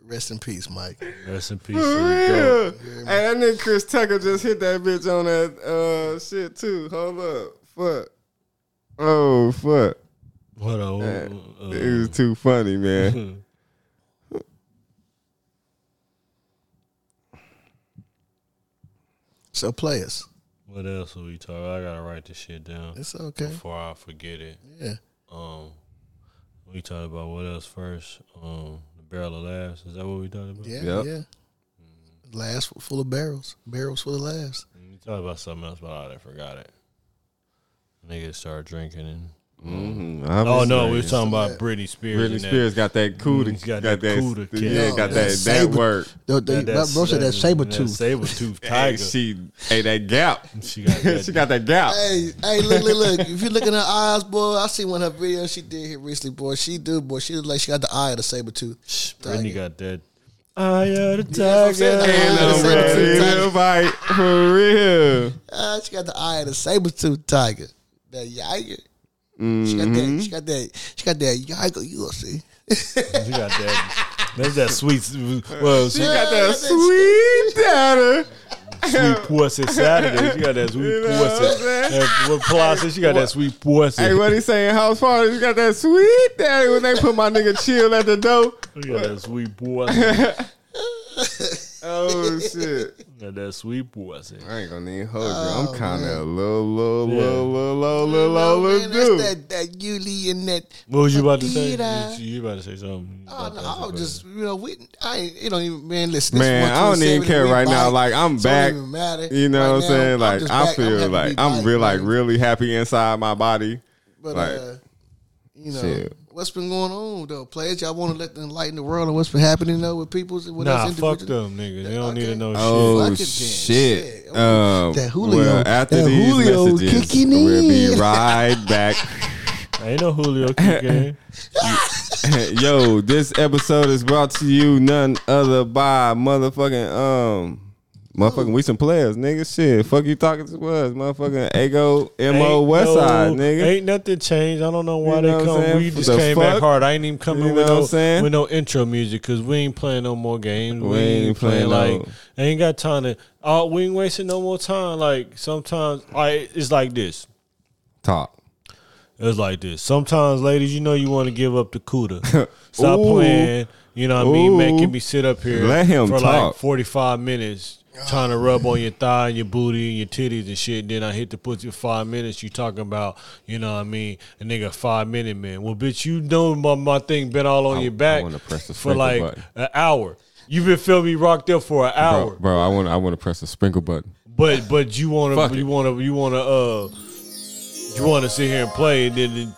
Rest in peace, Mike. Rest in peace. For to real. goat. Hey, that nigga Chris Tucker just hit that bitch on that uh shit too. Hold up. Fuck. Oh fuck. What a, It uh, was too funny, man. So players. What else are we talking? About? I gotta write this shit down It's okay. before I forget it. Yeah. Um, we talked about what else first? Um, the barrel of laughs. Is that what we talked about? Yeah. Yep. Yeah. Last full of barrels. Barrels full of laughs. We talked about something else, but I forgot it. Niggas started drinking and. Mhm, Oh no, we obviously. was talking about Britney Spears. Britney and Spears got that cootie. Mm, got got, that that, cootie yeah, kid. got That that that saber- work. The, the, That- my bro said that saber tooth. Saber tooth Hey, tiger. she, hey, that gap. She got that. she got that gap. Hey, hey, look, look, look. If you look in her eyes, boy, I see one of her videos she did here recently, boy. She do, boy. She look like she got the eye of the saber tooth. Britney got that. Eye of the Yeah, that's what I'm tiger. saying. And Yeah, I'm the ready saber-tooth to fight for real. Ah, she got the eye of the saber tooth tiger. That yiger. She mm-hmm. got that. She got that. She got that yiger. You will see. She got that. That's that sweet. Well, she She got got that sweet daddy. sweet pussy Saturday. She got that sweet You know pussy. saying? That, what Ply said, she got that sweet pussy. Hey, what he saying? House party? You got that sweet daddy when they put my nigga chill at the door. She got that sweet pussy. Oh shit! Got that sweet pussy. I ain't gonna even hold you. Oh, I'm kind of a little, little, Yeah. little, little, little, little, No, little dude. that that Yuli and that. What was you about to say? You, you about to say something? Oh, no, I was just you know we I ain't you don't even man listen. Man, I don't even care right now. Like I'm so it back. don't even matter. You know what I'm saying? Like I feel like I'm real, like really happy inside my body. But like- uh, you know Shit. What's been going on though, players? Y'all want to let them enlighten the world on what's been happening though with people with Nah, us fuck them niggas. They don't need Okay. to know Oh Fuck it shit! Shit. Um, That Julio- well, after that these Julio messages, kicking we'll be in. right back. Ain't no Julio kicking. Yo, this episode is brought to you none other by motherfucking um. Motherfucking, we some players, nigga. Shit, fuck you talking to us, motherfucking Ego Mo Ain't West no- Side, nigga. Ain't nothing changed. I don't know why You they know I'm come. We just The came fuck? back hard. I ain't even coming You with know what no saying? with no intro music because we ain't playing no more games. We, We ain't, playing, playing like no- I ain't got time to. Oh, we ain't wasting no more time. Like sometimes, I it's like this. Talk. It's like this. Sometimes, ladies, you know you want to give up the cooter. Stop Ooh. playing. You know what I mean? Ooh. Making me sit up here Let him for like 45 minutes trying to rub on your thigh and your booty and your titties and shit. Then I hit the pussy for five minutes. You talking about, you know what I mean? A nigga five minute man. Well, bitch, you know my, my thing been all on I- your back wanna press the for like button. an hour. You've been feeling me rocked up for an hour. Bro, bro, I want I want to press the sprinkle button. But but you want to you want to you want to uh you want to sit here and play and then, then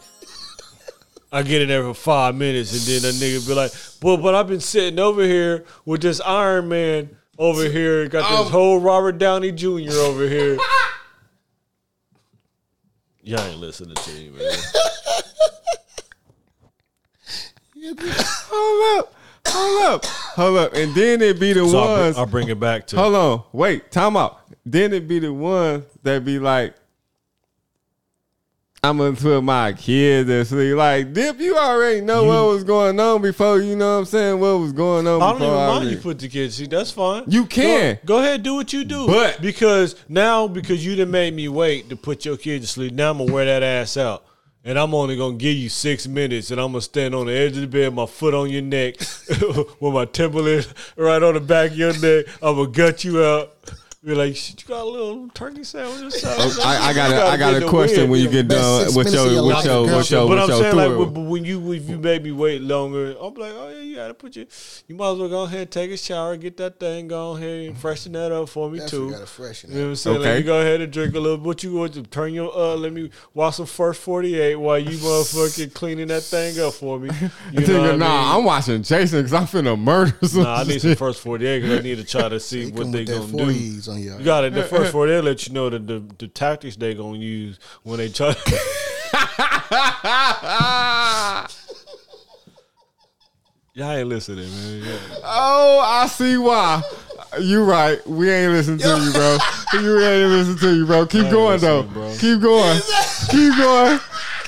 I get in there for five minutes and then a nigga be like, well, but I've been sitting over here with this Iron Man over here, got Um, this whole Robert Downey Jr. over here. Y'all ain't listening to me, man. Hold up, hold up, hold up, and then it be the So I'll, ones. bring, I'll bring it back to Hold on, wait, time out. Then it be the ones that be like, I'm gonna put my kids to sleep. Like, Dip, you already know You- what was going on before. You know what I'm saying? What was going on I don't before even mind you put the kids. To see, that's fine. You can. Go, go ahead, do what you do. But- because now, because you done made me wait to put your kids to sleep, now I'm gonna wear that ass out. And I'm only gonna give you six minutes, and I'm gonna stand on the edge of the bed, my foot on your neck, with my temple in right on the back of your neck. I'm gonna gut you out. Be like, "Shit, you got a little turkey sandwich or something? Oh, I, I got You a, I got a question when you get done six with minutes of your your with your with your but with I'm your saying like tour. when, when you if you made me wait longer, I'm like, oh yeah, you gotta put your, you might as well go ahead and take a shower, get that thing, go ahead and freshen that up for me Definitely too. gotta freshen You know what it. I'm saying? Let Okay. me go ahead and drink a little. What you want to turn your uh? Let me watch some first forty eight while you motherfucking cleaning that thing up for me. You know Nigga, what I nah, mean? I'm watching Jason because I'm finna murder some Nah, I need some first forty eight because I need to try to see what they with gonna do. On your. You got it. The first forty eight let you know the, the the tactics they gonna use when they try. Y'all ain't listening, man. Yeah. Oh, I see why. You right. We ain't listening to you, bro. You ain't listening to you, bro. Keep going though. bro. Keep going. Keep going.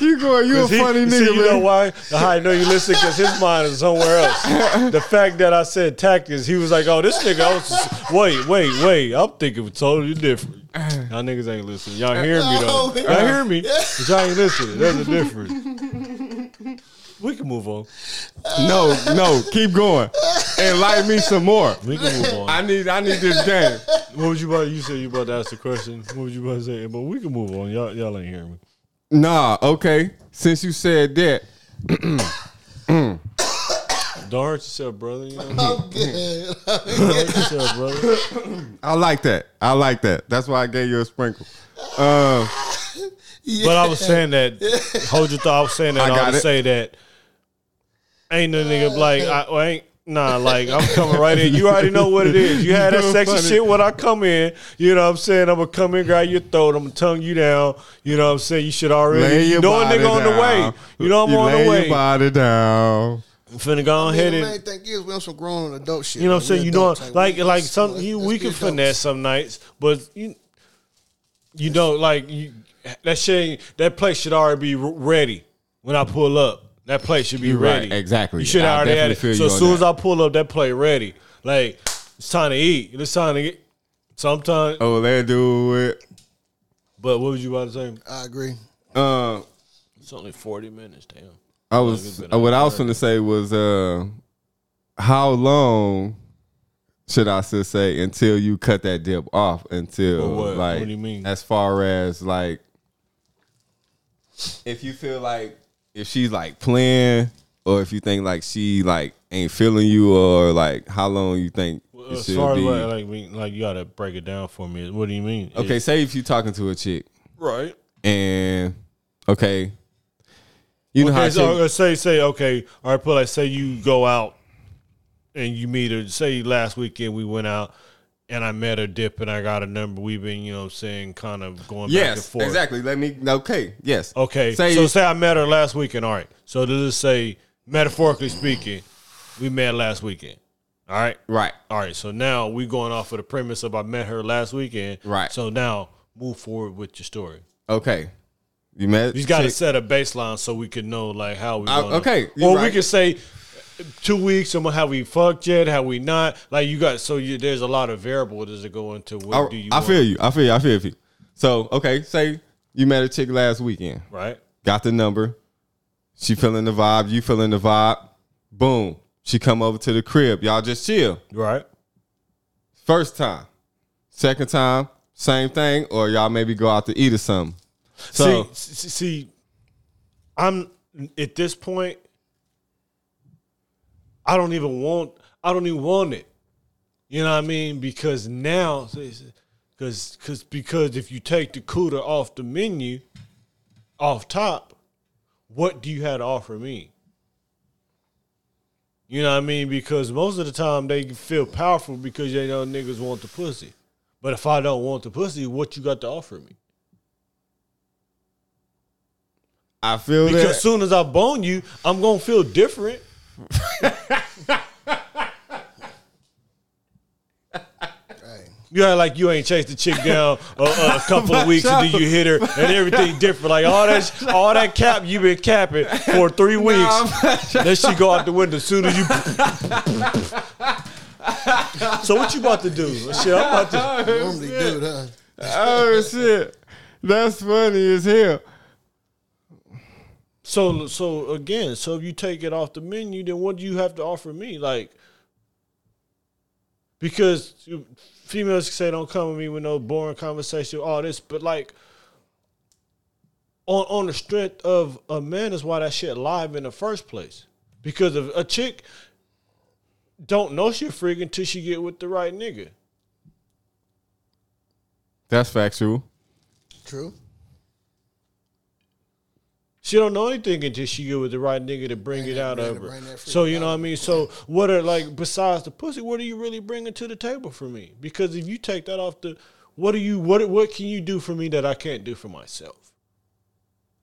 Keep going. You a 'Cause he- funny see, nigga, you know man. why? How I know you listen because his mind is somewhere else. the fact that I said tactics, he was like, "Oh, this nigga." I was just, wait, wait, wait. I'm thinking totally different. Y'all niggas ain't listening. Y'all hear me though. Oh, y'all hear me? But y'all ain't listening. There's a difference. We can move on. No, no. Keep going. enlighten me some more. We can move on. I need I need this game. What was you about? You said you about to ask the question. What was you about to say? But we can move on. Y'all, y'all ain't hearing me. Nah, okay. Since you said that, Don't hurt yourself, brother. You know? I'm good. Don't hurt yourself, brother. I like that. I like that. That's why I gave you a sprinkle. Um, But I was saying that. Hold your thought. I was saying that. I I, got was it. say that. Ain't no nigga like I well, ain't. Nah, like I'm coming right in. You already know what it is. You had that You're sexy funny. shit when I come in. You know what I'm saying? I'm gonna come in, grab your throat. I'm gonna tongue you down. You know what I'm saying? You should already. lay You your know a body nigga on the down. way. You know I'm You on lay the way. your body down. I'm finna go I mean, ahead and main thing is we on some grown adult shit. You know what I'm saying? You know, adults, like we- like let's- some you we can adults. finesse some nights, but you you know like you that shit that place should already be ready when I pull up. That plate should be You're right, ready. exactly. You should I already have definitely it. So as on soon as. I pull up, that plate ready. Like it's time to eat. It's time to get. Sometimes, Oh, let's do it. but what was you about to say? I agree. Uh, It's only forty minutes. Damn. I was been uh, what I was going to say was uh, how long should I still say until you cut that dip off? Until what? like, What do you mean? As far as like, if you feel like if she's like playing, or if you think like she like ain't feeling you, or like how long you think it As should as be? like, like, like you gotta break it down for me. What do you mean? okay, It's- say if you talking to a chick right. and okay, you know how okay, so chick- uh, say say okay, all right, put like say you go out and you meet her. Say last weekend we went out and I met her dip and I got a number. We've been, you know, saying kind of going back and yes, forth. exactly. Let me okay, yes, Okay, Say so say I met her last weekend. All right, so just say metaphorically speaking, we met last weekend. All right, right. all right. So now we going off of the premise of I met her last weekend. Right. So now move forward with your story. Okay. You met You got to set a baseline so we can know like how we. Uh, gonna- okay, or we can say two weeks. And have we fucked yet? Have we not? Like you got so you, there's a lot of variables that go into what I, do you. I want, feel you. I feel you. I feel you. So, okay, say you met a chick last weekend. right. Got the number. She feeling the vibe. You feeling the vibe. Boom. She come over to the crib. Y'all just chill. Right. First time. Second time, same thing. Or y'all maybe go out to eat or something. So, see, see, I'm at this point. I don't even want. I don't even want it. You know what I mean? Because now, because because because if you take the cooter off the menu, off top, what do you have to offer me? You know what I mean? Because most of the time they feel powerful because they know niggas want the pussy. But if I don't want the pussy, what you got to offer me? I feel Because that. as soon as I bone you, I'm gonna feel different. Right. You act like you ain't chased the chick down uh, uh, a, a couple of weeks and then you hit her and everything different. Like all that, all that cap you been capping for three weeks. then she go out the window as soon as you. so what you about to do? Shit, I'm about to. Oh, Normally do huh? oh shit. That's funny as hell. So so again, so if you take it off the menu, then what do you have to offer me? Like because females say don't come with me with no boring conversation, all this, but like on on the strength of a man is why that shit live in the first place. Because if a chick don't know she a freak until she get with the right nigga. That's factual. True. She don't know anything until she get with the right nigga to bring, Bring it out bring of her. that So you know what I mean. So what are like besides the pussy? What are you really bringing to the table for me? Because if you take that off the, what are you what what can you do for me that I can't do for myself?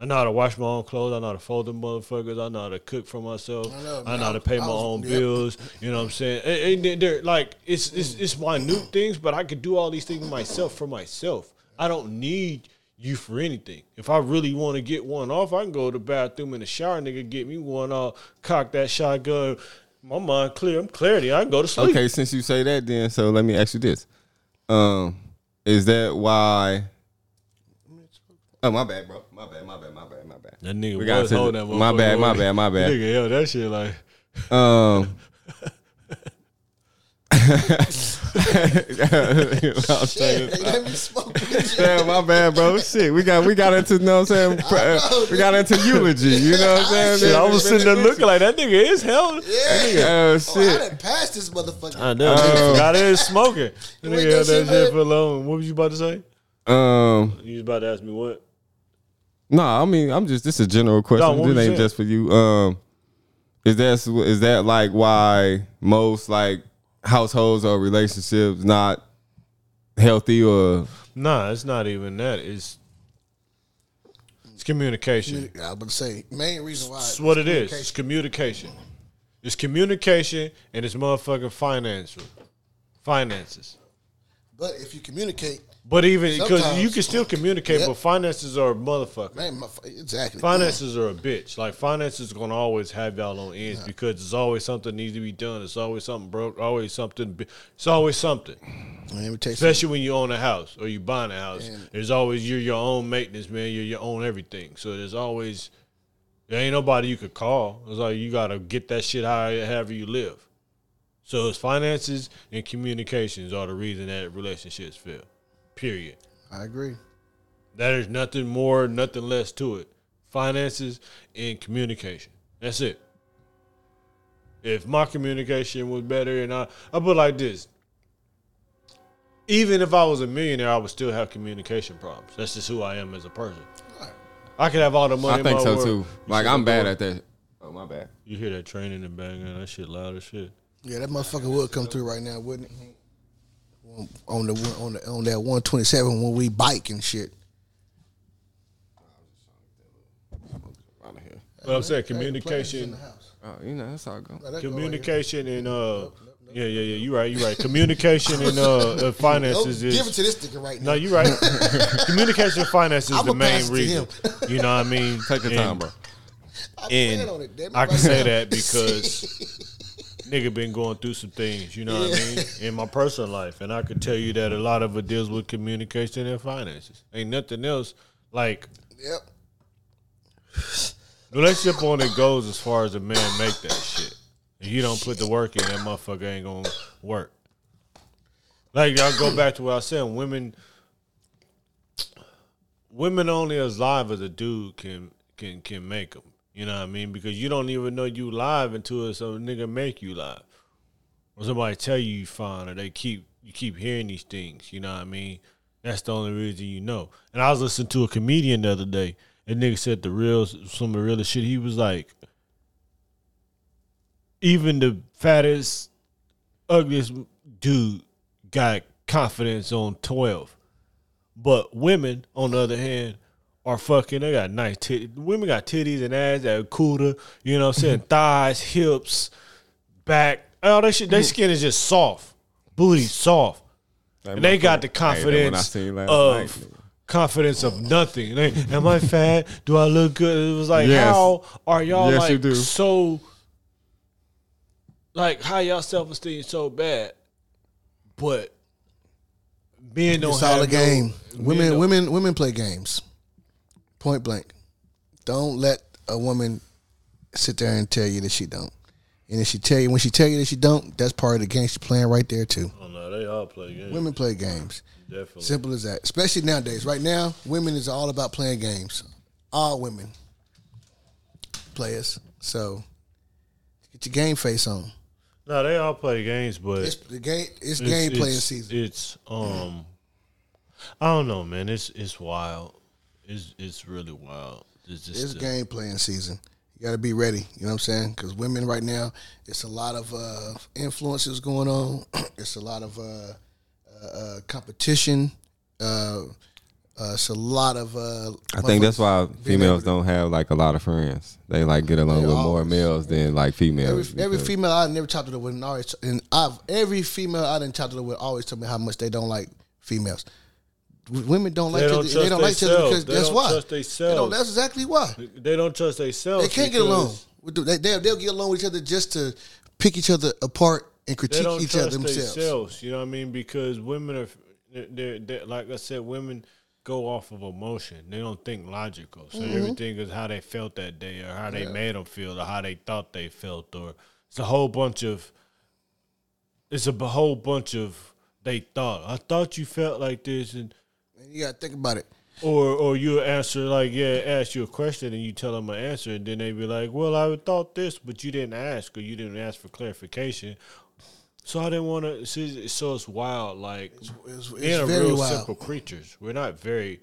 I know how to wash my own clothes. I know how to fold them motherfuckers. I know how to cook for myself. I know, I know how to pay I my was- own yep. bills. You know what I'm saying? And, and they're like it's it's it's minute things, but I could do all these things myself for myself. I don't need you for anything. If I really want to get one off, I can go to the bathroom in the shower, nigga, get me one off, cock that shotgun. My mind clear. I'm clarity. I can go to sleep. Okay, since you say that, then so let me ask you this: um, Is that why? Oh my bad, bro. My bad. My bad. My bad. My bad. That nigga We was holding that my bad, my bad, my bad. Nigga, yo, that shit like Um, I'm saying? Shit, they let me smoke. with you. Damn, my bad, bro. Shit, we got we got into, you know what I'm saying? know, we got into eulogy, you know what I'm saying? Shit, I was sitting there looking like that nigga is hell. Yeah. Oh Oh, I shit. done passed this motherfucker. I know. nigga forgot it is smoking. Wait, The nigga that held that shit, shit for long. What was you about to say? Um, You was about to ask me what? no, I mean, I'm just this is a general question. No, this ain't it? just for you. Um, is that is that like why most like households or relationships not healthy or Nah, it's not even that. It's it's communication. I was about to say main reason why. It's what it is. It's communication. It's communication and it's motherfucking financial finances. But if you communicate, But even because you can still communicate, Yep. but finances are a motherfucker. man, my, exactly. Finances are a bitch. Like finances are gonna always have y'all on ends because there's always something needs to be done. It's always something broke. Always something. It's always something. Let me tell you something. Especially when you own a house or you buying a house. There's always you're your own maintenance man. You're your own everything. So there's always there ain't nobody you could call. It's like you gotta get that shit how however you live. So it's finances and communications are the reason that relationships fail. Period. I agree. There's nothing more, nothing less to it. Finances and communication. That's it. If my communication was better and I I put like this. Even if I was a millionaire, I would still have communication problems. That's just who I am as a person. I could have all the money. I think my so world. too. You Like I'm bad at that. Oh my bad. You hear that train in the background? That shit loud as shit. Yeah, that motherfucker would come through right now, wouldn't it? On the on the on that one twenty seven when we bike and shit. Out of here. But I'm saying Hey, the players in communication. Oh, you know that's how it go. Now, that go right here. Communication and uh, yeah, yeah, yeah. You right, you right. Communication and uh, finances is give it to this nigga right now. No, you're right. Communication and finance is the main pass it to reason. You know what I mean? Take your And- time, bro. I'm And it, I can say that because nigga been going through some things, you know what I mean, in my personal life, and I can tell you that a lot of it deals with communication and finances. Ain't nothing else like Yep. relationship only goes as far as a man make that shit. If you don't put the work in, that motherfucker ain't gonna work. Like y'all go back to what I saying, women, women only as live as a dude can can can make them. You know what I mean? Because you don't even know you live until some nigga make you live, or somebody tell you you fine, or they keep you keep hearing these things. You know what I mean? That's the only reason you know. And I was listening to a comedian the other day. And nigga said the real some of the real shit. He was like, even the fattest, ugliest dude got confidence on twelve, but women, on the other hand, are fucking. They got nice titties. Women got titties and ass that are cooler. You know, what I'm saying thighs, hips, back. Oh, that shit. Their mm. skin is just soft, booty soft. And they got the Hey, I confidence seen last of night, confidence of nothing. They, Am I fat? Do I look good? It was like, Yes. how are y'all Yes, like do. so? Like how y'all self esteem so bad, but men don't It's have all a no- game. men Women, women, women play games. Point blank. Don't let a woman sit there and tell you that she don't. And if she tell you when she tell you that she don't, that's part of the game she's playing right there too. Oh no, they all play games. Women play games. definitely. Simple as that. Especially nowadays. Right now, women is all about playing games. All women players. So get your game face on. No, they all play games, but It's the game. It's, it's- game playing it's- season. It's um, I don't know, man. It's it's wild. It's it's really wild. It's just It's the- game playing season. You got to be ready. You know what I'm saying? Because women right now, it's a lot of uh, influences going on. it's a lot of uh, uh, uh, competition. Uh, uh, it's a lot of. Uh, I think that's why females don't have like a lot of friends. They like get along They with more males than like females. Every, every female I never talked to with, and always, and I've every female I didn't talk to with always told me how much they don't like females. Women don't like They each don't other. They don't like each other because They why. trust They don't- that's exactly why. They don't trust themselves. They can't get along. They, they'll, they'll get along with each other just to pick each other apart and They critique each other themselves. themselves. You know what I mean? Because women are, they're, they're, like I said, women go off of emotion. They don't think logical. So Mm-hmm. everything is how they felt that day, or how they made them feel, or how they thought they felt, or it's a whole bunch of it's a whole bunch of they thought. I thought you felt like this, and And you gotta think about it. or or you answer like yeah, ask you a question and you tell them an answer, and then they be like, well, I thought this, but you didn't ask, or you didn't ask for clarification. So I didn't want to. So it's wild. Like It's, it's we are very real wild. simple creatures. We're not very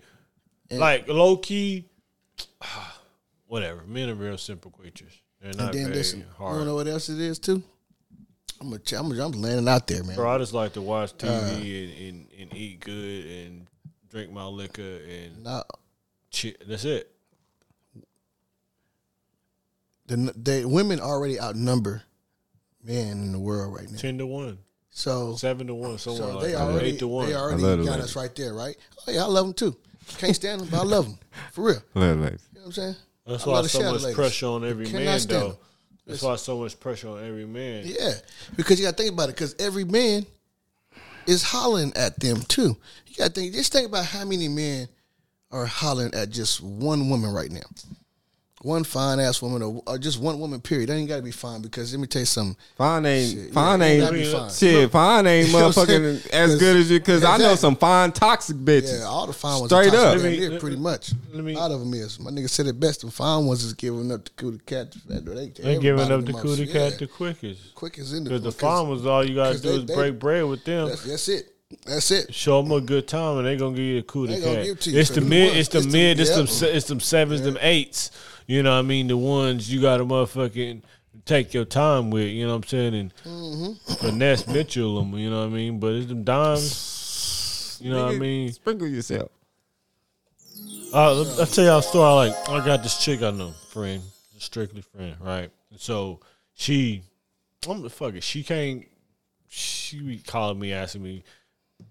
like low key. Whatever. Men are real simple creatures. They're And not then very listen, you hard. wanna know what else it is too? I'm gonna, I'm, I'm landing out there, man. Bro, I just like to watch TV Uh. and, and, and eat good and drink my liquor and Now, chi- that's it. the, the women already outnumber men in the world right now. Ten to one, So, seven to one, so like they already eight to one. they already I love the got ladies. us right there, right? Oh yeah, I love them too. Can't stand them, but I love them for real. Little ladies. You know what I'm saying? That's I why love so much ladies. pressure on every man, though. them. That's why so much pressure on every man. Yeah, because you got to think about it. Because every man is hollering at them too. You got to think. Just think about how many men are hollering at just one woman right now. One fine ass woman, or, or just one woman. Period. That ain't got to be fine because let me tell you something. Fine ain't Shit, fine yeah, it ain't fine. shit. Fine ain't You know what motherfucking as 'Cause- good as you. Because I know some fine toxic bitches. Yeah, all the fine ones. Straight are up. Let me- damn let- pretty much. let me- a lot of them is. My nigga said it best. The fine ones is giving up the cootie cat. They, They giving up the them cootie cat Yeah. the quickest. quick as in the Because the because farmers, all you gotta do they- is they- break bread with them. That's, that's it. That's it. Show them a good time, and they're gonna give you a cootie They gonna cat. give it to you. It's the mid, it's the mid, it's them, it's them sevens, them eights. You know what I mean? The ones you got to motherfucking take your time with. You know what I'm saying? And Mm-hmm. finesse Mitchell them. You know what I mean? But it's them dimes. You know what I mean? Sprinkle yourself. Uh, I'll tell y'all a story. I like I got this chick I know, friend, strictly friend, right? So she, I'm the fuck it. She can't. She be calling me, asking me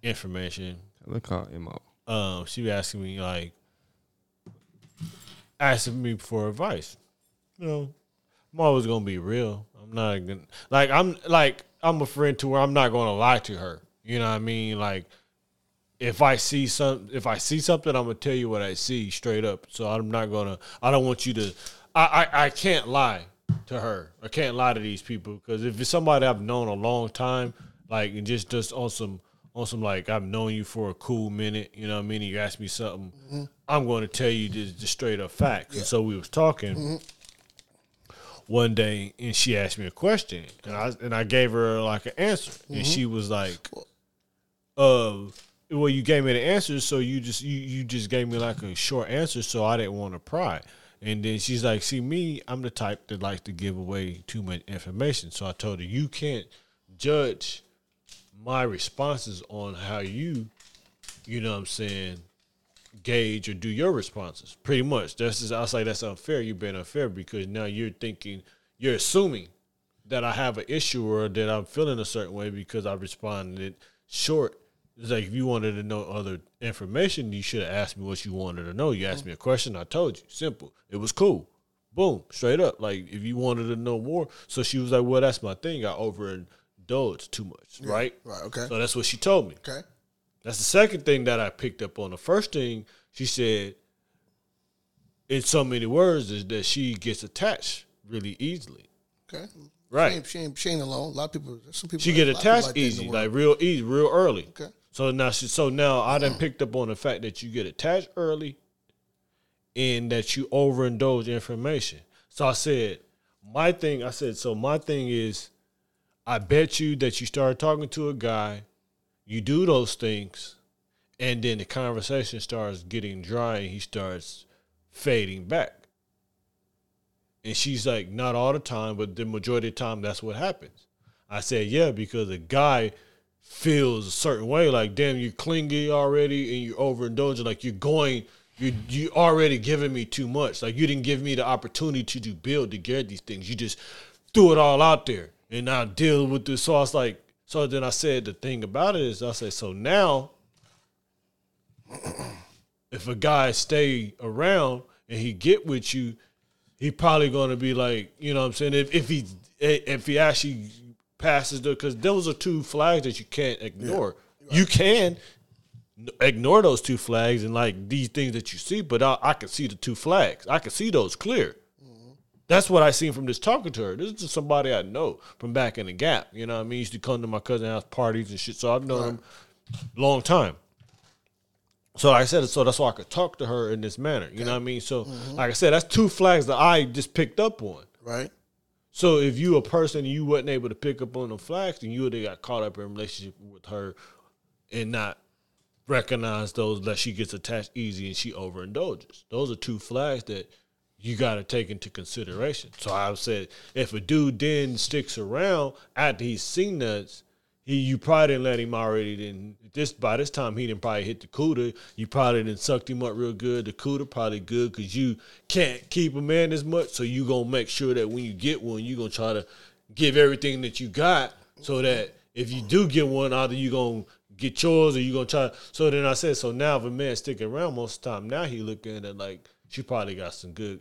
information. Look how Mo. Um, she be asking me like, asking me for advice. You know, I'm always gonna be real. I'm not gonna like I'm like I'm a friend to where I'm not gonna lie to her. You know what I mean? Like if I see some if I see something, I'm gonna tell you what I see straight up. So I'm not gonna I don't want you to I I, I can't lie to her. I can't lie to these people because if it's somebody I've known a long time, like and just just on some on some like I've known you for a cool minute, you know what I mean? You ask me something, I'm going to tell you the, the straight up facts. And so we was talking one day, and she asked me a question, and I and I gave her like an answer, and she was like, "Uh, well, you gave me the answer, so you just you you just gave me like a short answer, so I didn't want to pry." And then she's like, "See me, I'm the type that likes to give away too much information." So I told her, "You can't judge my responses on how you, you know, what I'm saying." gauge or do your responses. Pretty much. That's just, I'll say that's unfair. You've been unfair because now you're thinking, you're assuming that I have an issue or that I'm feeling a certain way because I responded short. It's like if you wanted to know other information, you should have asked me what you wanted to know. You asked me a question, I told you. Simple. It was cool. Boom. Straight up. Like if you wanted to know more. So she was like, Well, that's my thing. I overindulged too much. Right? Right. Okay. So that's what she told me. Okay. That's the second thing that I picked up on. The first thing she said, in so many words, is that she gets attached really easily. Okay. Right. She ain't, she ain't, she ain't alone. A lot of people. Some people. She get lot of people attached like that in the easy, like real easy, real early. Okay. So now she, so now I done picked up on the fact that you get attached early, and that you overindulge information. So I said, my thing. I said, so my thing is, I bet you that you start talking to a guy, you do those things, and then the conversation starts getting dry, and he starts fading back. And she's like, not all the time, but the majority of the time, that's what happens. I said, yeah, because a guy feels a certain way, like, damn, you're clingy already and you're overindulging, like you're going, you you already giving me too much. Like you didn't give me the opportunity to build to get these things. You just threw it all out there and now deal with this. So I was like, so then I said the thing about it is I said, so now if a guy stay around and he get with you, he probably gonna be like, you know what I'm saying? If if he if he actually passes the because those are two flags that you can't ignore. You can ignore those two flags and like these things that you see, but I, I can see the two flags. I can see those clear. That's what I seen from just talking to her. This is just somebody I know from back in the gap. You know what I mean? Used to come to my cousin's house parties and shit. So I've known him a long time. So like I said, so that's why I could talk to her in this manner. You know what I mean? So mm-hmm. like I said, that's two flags that I just picked up on. Right. So if you a person you wasn't able to pick up on the flags, then you would have got caught up in a relationship with her and not recognize those that she gets attached easy and she overindulges. Those are two flags that you got to take into consideration. So I said, if a dude then sticks around after he's seen that, he you probably didn't let him already. Then this by this time he didn't probably hit the cooter. You probably didn't sucked him up real good. The cooter probably good because you can't keep a man as much. So you gonna make sure that when you get one, you gonna try to give everything that you got so that if you do get one, either you gonna get yours or you gonna try. So then I said, so now if a man sticking around most of the time, now he looking at like she probably got some good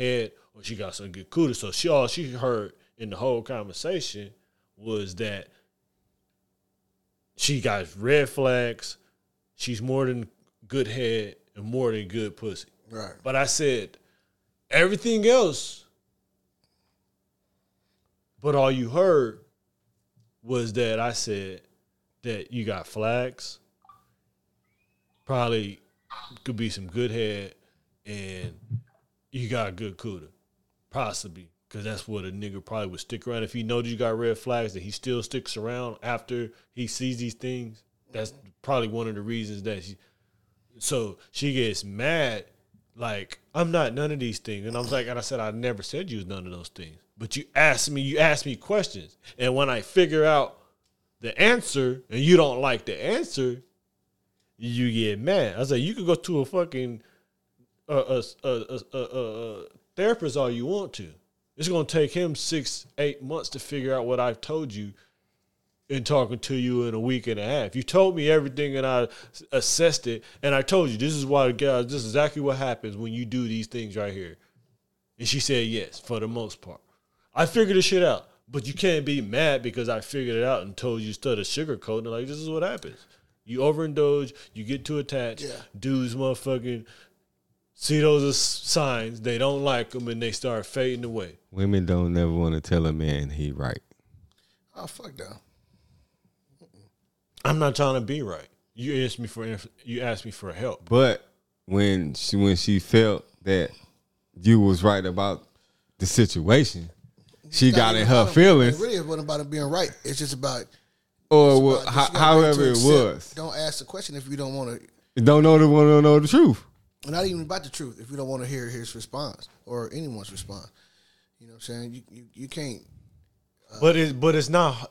head or she got some good cooter. So she all she heard in the whole conversation was that she got red flags. She's more than good head and more than good pussy. Right. But I said everything else, but all you heard was that I said that you got flags, probably could be some good head, and you got a good cooter, possibly. Cause that's what a nigga probably would stick around if he knows you got red flags that he still sticks around after he sees these things. That's probably one of the reasons that she. So she gets mad, like I'm not none of these things, and I was like, and I said I never said you was none of those things, but you asked me, you asked me questions, and when I figure out the answer and you don't like the answer, you get mad. I was like, you could go to a fucking a, a, a, a, therapist all you want to. It's gonna take him six, eight months to figure out what I've told you in talking to you in a week and a half. You told me everything and I assessed it, and I told you this is why guys, this is exactly what happens when you do these things right here. And she said yes, for the most part. I figured this shit out. But you can't be mad because I figured it out and told you instead of sugarcoating. Like this is what happens. You overindulge, you get too attached. Yeah. Dudes, motherfucking see those signs. They don't like them and they start fading away. Women don't never want to tell a man he right. Oh fuck that. I'm not trying to be right. You asked me for you asked me for help. But when she when she felt that you was right about the situation, she got in her feelings, It really it wasn't about it being right. It's just about or it's wha- about- ho- you gotta learn however it was. Don't ask the question if you don't want to. Don't know the want to know the truth. Not even about the truth. If you don't want to hear his response or anyone's response, you know what I'm saying. You you, you can't. Uh, but it but it's not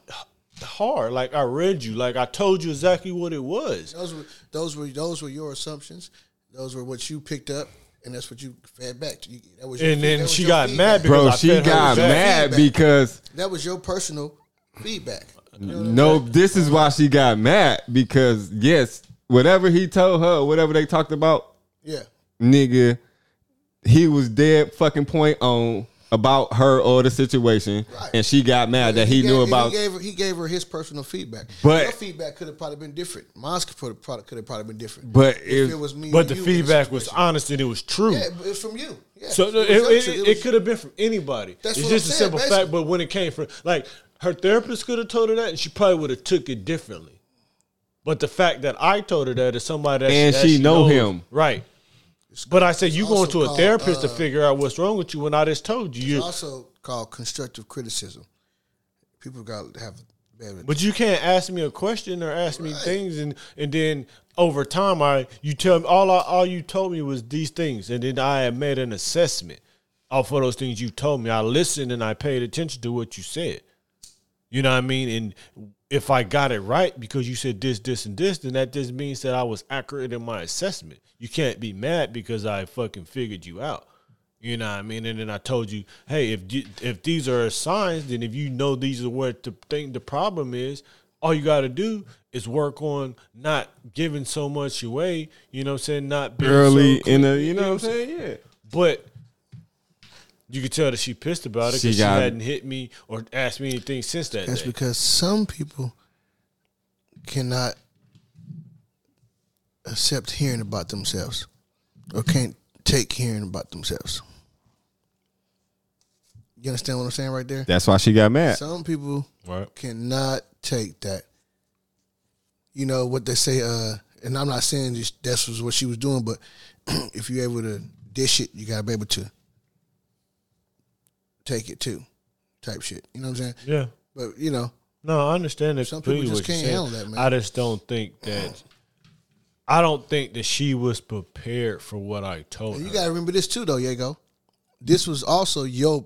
hard. Like I read you. Like I told you exactly what it was. Those were those were those were your assumptions. Those were what you picked up, and that's what you fed back to you. That was your And then that was she got feedback. mad because Bro, I she fed got back. mad Feedback. because That was your personal feedback. no, this is why she got mad because yes, whatever he told her, whatever they talked about, Yeah. nigga, he was dead fucking point on about her or the situation, Right. and she got mad that he, gave, knew about. He gave, her, he gave her his personal feedback. But- your feedback could have probably been different. Mine could have probably, probably been different. But if if- it was me, But the you feedback was honest and it was true. Yeah, but it's from you. Yeah. So It it, it, it, could have been from anybody. That's it's what just I'm a saying, simple basically. fact. But when it came from like her therapist could have told her that, and she probably would have took it differently. But the fact that I told her that is somebody that And that she know knows- him. right? But I said you going to a called, therapist to uh, figure out what's wrong with you when I just told you. It's you also called constructive criticism. People got to have. But you can't ask me a question or ask me things, and and then over time, I you tell me all I, all you told me was these things, and then I had made an assessment off of those things you told me. I listened and I paid attention to what you said. You know what I mean? And if I got it right because you said this, this, and this, then that just means that I was accurate in my assessment. You can't be mad because I fucking figured you out. You know what I mean? And then I told you, hey, if you- if these are signs, then if you know these are what the thing the problem is, all you got to do is work on not giving so much away. You know what I'm saying? Not being early so in the, you know what I'm saying? Yeah. but you could tell that she pissed about it because she, got- hadn't hit me or asked me anything since that That's day. because some people cannot accept hearing about themselves or can't take hearing about themselves. You understand what I'm saying right there? That's why she got mad. Some people Right. cannot take that. You know what they say, uh, and I'm not saying this, that's was what she was doing, but if you're able to dish it, you gotta be able to take it too, type shit. You know what I'm saying? Yeah. But you know, No, I understand that Some people just can't handle that, man. I just don't think that. I don't think that she was prepared for what I told and her. you gotta remember this too, though, Diego. This was also your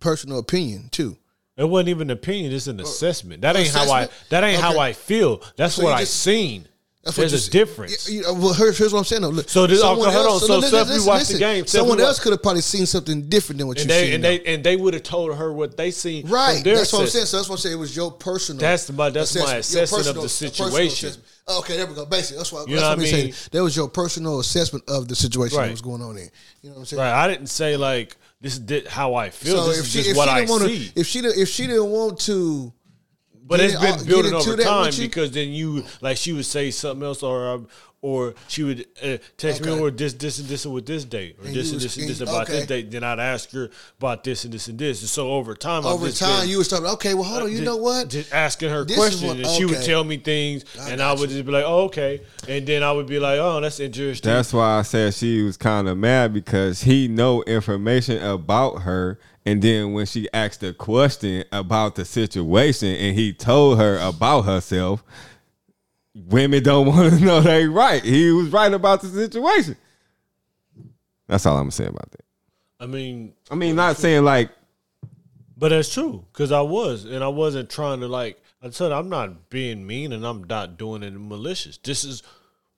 personal opinion too. It wasn't even an opinion; it's an assessment. That ain't how I. That ain't how I feel. That's So what you I just- seen. That's what There's you a difference. You know, well, here's, here's what I'm saying. Though. Look, So this- oh, someone okay, hold on. So li- Steph, you watched the game. Someone else could have probably seen something different than what And you they seen. and though. they and they would have told her what they seen. Right. That's what I'm saying. So that's what I'm saying. It was your personal. That's my- that's my your assessment of the situation. assessment. Okay, there we go. Basically, that's what, You that's know what what I'm saying. That was your personal assessment of the situation that was going on there. You know what I'm saying? Right. I didn't say like this is how I feel. So this if is she, just if what she I want see. if she if she didn't want to, But it's been building into over time because then you like she would say something else or um, or she would uh, text me or this this and this with this date or And this and this and this and- about okay. this date. Then I'd ask her about this and this and this. And so over time, I've over just time, been, you was talking. Okay, well, hold on. You just- know what? Just asking her This questions, what- and she would tell me things, I and I would you. just be like, "Oh, okay," and then I would be like, "Oh, that's interesting." That's why I said she was kind of mad because he know information about her, and then when she asked a question about the situation, and he told her about herself, women don't want to know they right. He was right about the situation. That's all I'm gonna say about that. I mean, I mean, not saying like But that's true because I was, and I wasn't trying to like. I said I'm not being mean, and I'm not doing it malicious. This is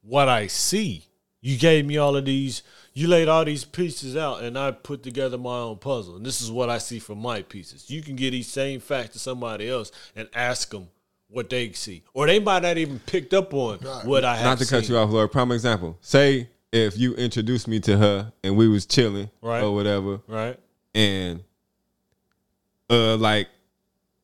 what I see. You gave me all of these. You laid all these pieces out, and I put together my own puzzle. And this is what I see from my pieces. You can get these same facts to somebody else and ask them what they see, or they might not even picked up on what I have. not to cut you off, Lord. Prime example. Say if you introduced me to her and we was chilling Right. or whatever, right? and uh like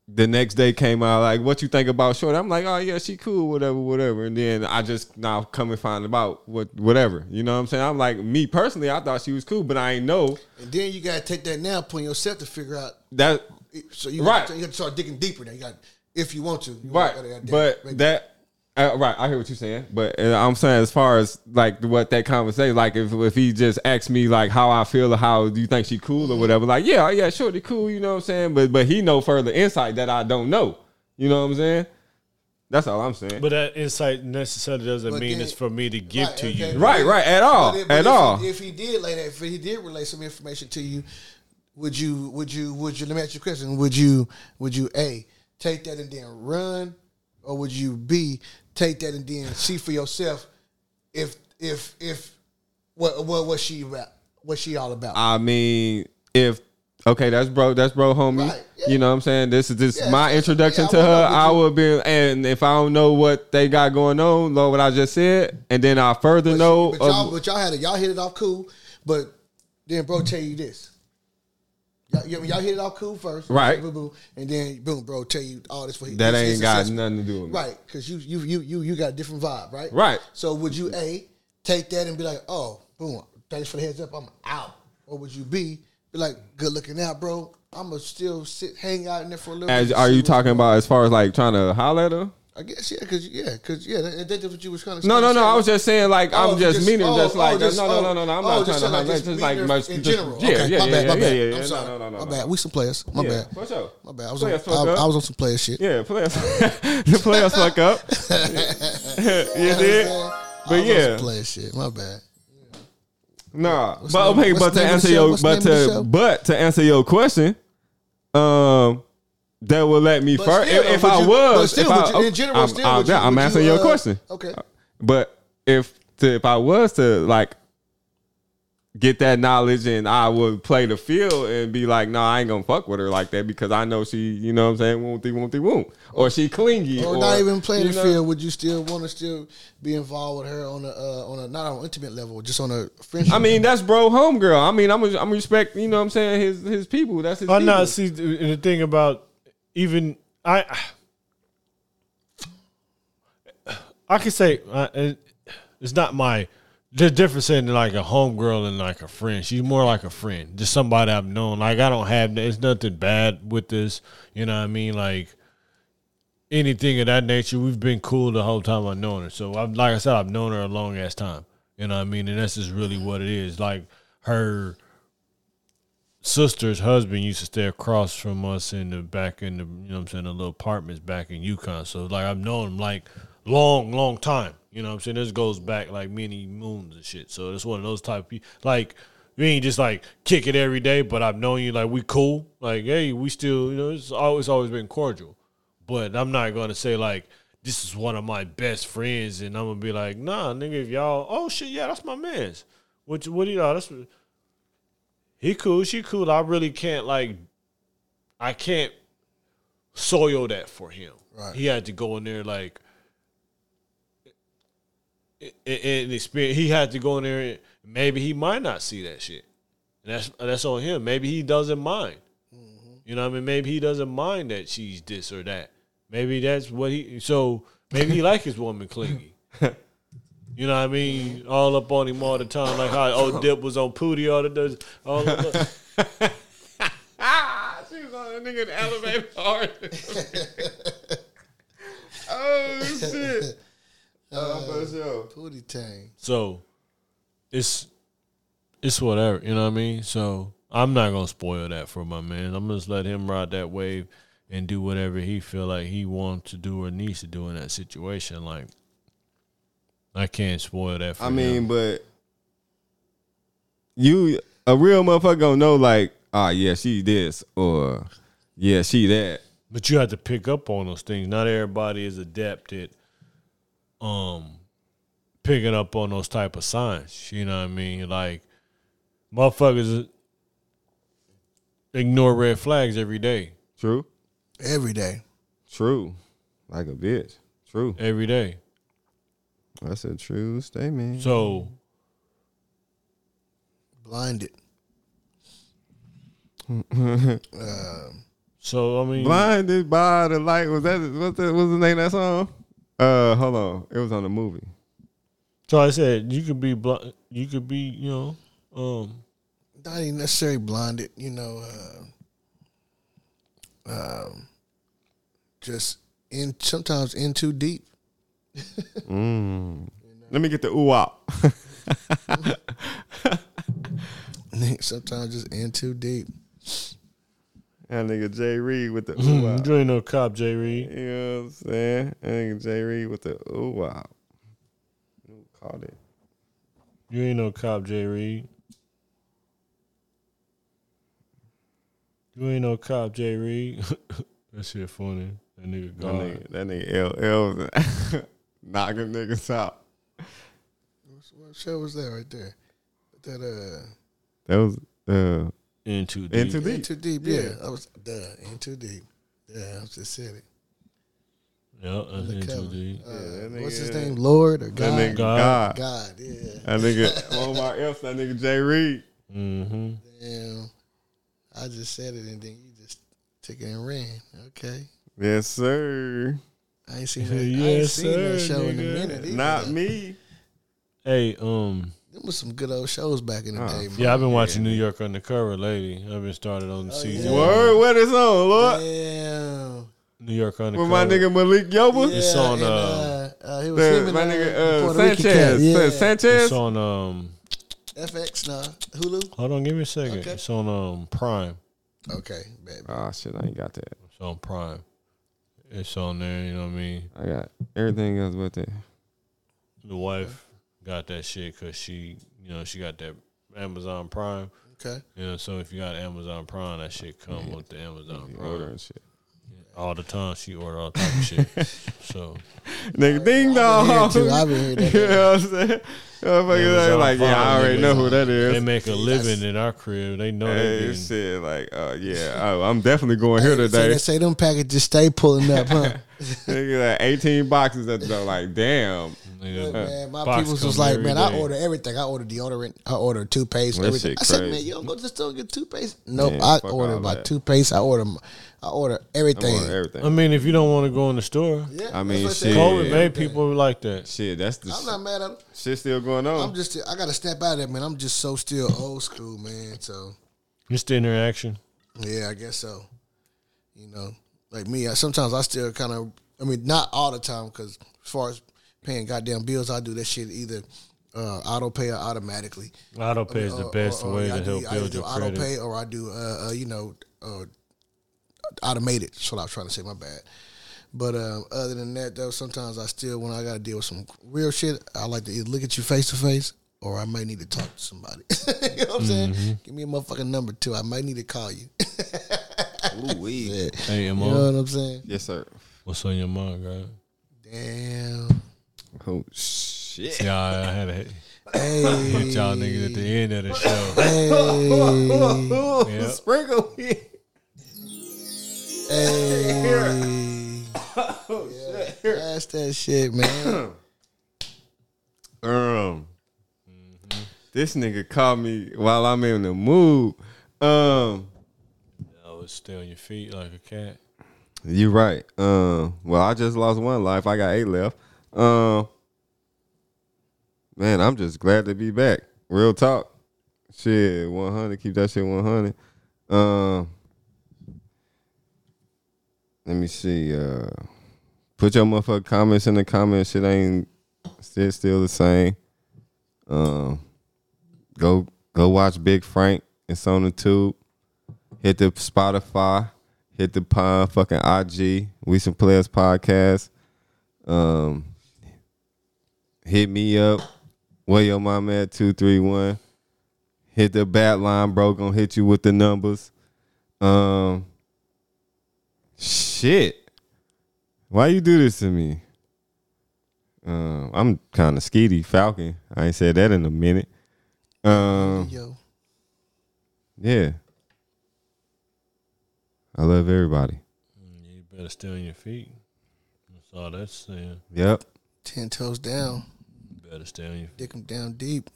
the next day came out like what you think about short i'm like oh yeah she cool whatever whatever and then i just now come and find about what whatever you know what i'm saying i'm like me personally i thought she was cool but i ain't know And then you gotta take that now upon yourself to figure out. that So you Right. got, you got to start digging deeper. Now you got, if you want to, you right gotta- gotta- but that uh, right i hear what you're saying but uh, i'm saying as far as like what that conversation like if if he just asked me like how i feel or how do you think she cool or whatever like yeah yeah sure they cool you know what i'm saying but but he know further insight that i don't know you know what i'm saying that's all i'm saying But that insight necessarily doesn't But mean then- it's for me to give Right, to okay. you. Right, right, at all, But if- but at if all. If he did lay that, if he did relay some information to you, would you, would you, would you? Let me ask you a question. Would you, would you a take that and then run, or would you b take that and then see for yourself if, if, if what, what, what she what she all about? I mean, if okay, that's bro, that's bro, homie. Right, yeah. You know what I'm saying? This is this Yeah, my introduction yeah, to her. I would be, and if I don't know what they got going on, know what I just said, and then I further But know. but, y'all, of- but y'all had it. Y'all hit it off cool. But then, bro, tell you this. Y'all, hit it off cool first, Right. And then boom, bro, tell you all this for that ain't got nothing to do with right? Because you you you you you got a different vibe, right? Right. So would you a take that and be like, oh, boom, thanks for the heads up, I'm out, or would you b be like, good looking out, bro? I'm gonna still sit, hang out in there for a little. As, bit, are you talking about as far as like trying to holler at her? I guess yeah, because yeah, because yeah, that, that's what you was kind of. No, no, no. I was just saying, like, Oh, I'm just, just- meaning, oh, just oh, like, just- no, no, oh, no, no, no. I'm oh, not just trying to like just just like, her in general. Yeah, okay, yeah, my yeah, bad, my yeah, bad. yeah, yeah. I'm sorry. No, no, no, my no, bad. We some players. My Yeah, bad. for sure. My bad. I was Play on, I, up. I was on some player shit. Yeah, play us, the play us fuck up. you did, but yeah, player shit. My bad. Nah, but okay, but to name of the answer your, but name of the to, but to answer your question, um, that would let me But first. still, If, if would I you- was, but still, if would I, you- in general, I'm, still, I'm, would you- I'm would answering you, your uh, question. Okay. But if to, if I was to like get that knowledge and I would play the field and be like, no, I ain't gonna fuck with her like that because I know she, you know what I'm saying, won't won't won't or she clingy Or, not even playing the know? field. Would you still want to still be involved with her on a uh, on a not on an intimate level, just on a friendship? I mean, that's bro homegirl. I mean, I'm a, I'm respect, you know what I'm saying, his his people. That's his Oh people. no! See, the the thing about even I, I can say uh, it's not my the difference in like a homegirl and like a friend. She's more like a friend, just somebody I've known. Like I don't have it's nothing bad with this. You know what I mean? Like anything of that nature. We've been cool the whole time I've known her. So I'm like I said, I've known her a long ass time. You know what I mean? And that's just really what it is. Like her sister's husband used to stay across from us in the back in the you know I'm saying the little apartments back in Yukon. So like I've known him like long, long time. You know I'm saying? This goes back like many moons and shit. So it's one of those type of. Like we ain't just like kick it every day, but I've known you like we cool. Like hey, we still you know it's always always been cordial. But I'm not gonna say like this is one of my best friends, and I'm gonna be like, nah, nigga, if y'all, oh shit, yeah, that's my man's. What what do know? That's he cool, she cool. I really can't like, I can't soil that for him. Right. He had to go in there like, and experience. He had to go in there. And maybe he might not see that shit, and that's that's on him. Maybe he doesn't mind. Mm-hmm. You know what I mean? Maybe he doesn't mind that she's this or that. Maybe that's what he. So maybe he like his woman clingy. You know what I mean? All up on him all the time, like how old Dip was on Pootie all the days. All the, ah, she was on a nigga in the elevator hard. oh shit. Oh, for sure. Pootie Tang. so it's it's whatever. You know what I mean? So I'm not gonna spoil that for my man. I'm gonna just let him ride that wave and do whatever he feel like he wants to do or needs to do in that situation. Like I can't spoil that for I him. mean, but you a real motherfucker gonna know like, ah, yeah, she this or yeah, she that. But you have to pick up on those things. Not everybody is adept at um picking up on those type of signs. You know what I mean? Like motherfuckers ignore red flags every day. True, Every day. true, like a bitch. True, Every day. That's a true statement. So Blinded. so I mean Blinded by the light. Was that what? the what's the name of that song? Uh, hold on, it was on the movie. so I said you could be bl- you could be, you know, um Not even necessarily blinded, you know, uh, um, just in sometimes in too deep. Mm. Let me get the ooh wop. sometimes just in too deep. That nigga J. Reid with the ooh wop. you ain't no cop, J. Reid. You know what I'm saying? That nigga J. Reid with the ooh wop. Who called it? You ain't no cop, J. Reid. You ain't no cop, J. Reid. that shit funny. That nigga That God. nigga, that nigga LL was knocking niggas out. What show was that right there? That uh, That was uh In Too Deep. into deep. too deep. Yeah, I was duh In Too Deep. Yeah, I just said it. Yeah, that's into Cover. deep. Uh, that what's his name? Lord or That God? nigga God. God. God. Yeah. That nigga Omar else, that nigga J. Reid. Mm-hmm. Damn. I just said it and then you just took it and ran. Okay. Yes, sir. I ain't seen that. I ain't Yes, seen that sir, show in a minute. either. Not me. Hey, um, Them was some good old shows back in the Oh, day, man. yeah, I've been watching New York Undercover lately. I've been started on the season. yeah. Word, what is on, Lord? Damn. New York Undercover. With my nigga Malik Yoba? Yeah, It's on, and, uh, uh, uh, he was The- him and, my uh, nigga uh, Puerto Rican cat. Sanchez. Yeah. Sanchez? It's on um. FX, nah. Hulu? Hold on, give me a second. Okay. It's on um Prime. Okay, baby. Oh, shit, I ain't got that. It's on Prime. It's on there. You know what I mean? I got everything else with it. The wife got that shit because she, you know, she got that Amazon Prime. Okay. You know, so if you got Amazon Prime, that shit come with the Amazon You Prime. ordering shit. All the time. She order all type of shit. So Nigga, ding Here dong. too. I've been You know what I'm saying? Motherfuckers Amazon like, yeah, I already know who that is. they make a living in our crib. They know they Hey, getting shit, like, uh, yeah, oh, I'm definitely going here today. they say them packages stay pulling up, huh? Nigga, like 18 boxes at the door. Like, damn. nigga, man, my box people was come like, every man, I day. order everything. I order deodorant. I order toothpaste. That everything. I said, crazy. man, you don't go to the store and get toothpaste? Nope. Man, I order all my that. toothpaste. I order, I order I'm everything. everything. I mean, if you don't want to go in the store, Yeah, I mean, what shit. do. COVID made people like that. shit, that's the I'm not mad at them. shit still going on? I'm just I gotta snap out of that, man. I'm just so still old school, man. So Just the interaction. yeah, I guess so. You know, like me, I, sometimes I still kind of. I mean, not all the time, because as far as paying goddamn bills, I do that shit either uh, auto pay or automatically. Auto pay is the Or- best or- or way I to do- help I build do your auto credit. pay or I do uh, uh, you know uh, automated. That's what I was trying to say. My bad. But um, other than that, though, sometimes I still when I got to deal with some real shit, I like to either look at you face to face or I might need to talk to somebody. you know what I'm saying? Mm-hmm. Give me a motherfucking number too. I might need to call you. Ooh, wee. Yeah. Hey, You know what I'm saying? Yes, sir. what's on your mind, guy? Damn. Oh shit. Yeah, I, I had to hit, Hey. hit y'all niggas at the end of the show. Hey. Yep. Sprinkle me. Hey. That's that shit, man. Um, this nigga called me while I'm in the mood. Um, I was stay on your feet like a cat. you right. Um, well, I just lost one life. I got eight left. Um, man, I'm just glad to be back. Real talk. Shit, 100. Keep that shit 100. Um, let me see. Uh, put your motherfucking comments in the comments. Shit ain't still still the same. Um, go go watch Big Frank. It's on the tube. Hit the Spotify. Hit the uh, fucking IG. We some players podcast. Um, hit me up. Where your mom at? Two three one. Hit the bat line, bro. Gonna hit you with the numbers. Um, shit. Why you do this to me? Um, I'm kind of skeety Falcon. I ain't said that in a minute. Um, Yo. yeah. I love everybody. You better stay on your feet. That's all that's saying. Yep. Ten toes down. You better stay on your feet. Dick him down deep.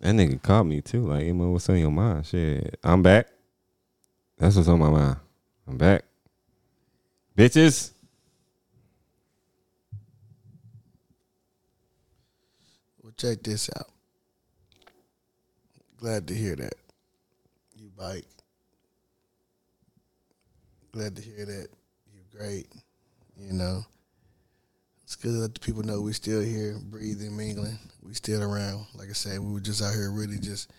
That nigga caught me too. Like, hey, man, what's on your mind? Shit. I'm back. That's what's on my mind. I'm back. Bitches. Well, check this out. Glad to hear that. You bike. Glad to hear that. You're great. You know. It's good to let the people know we're still here, breathing, mingling. We still around. Like I said, we were just out here really just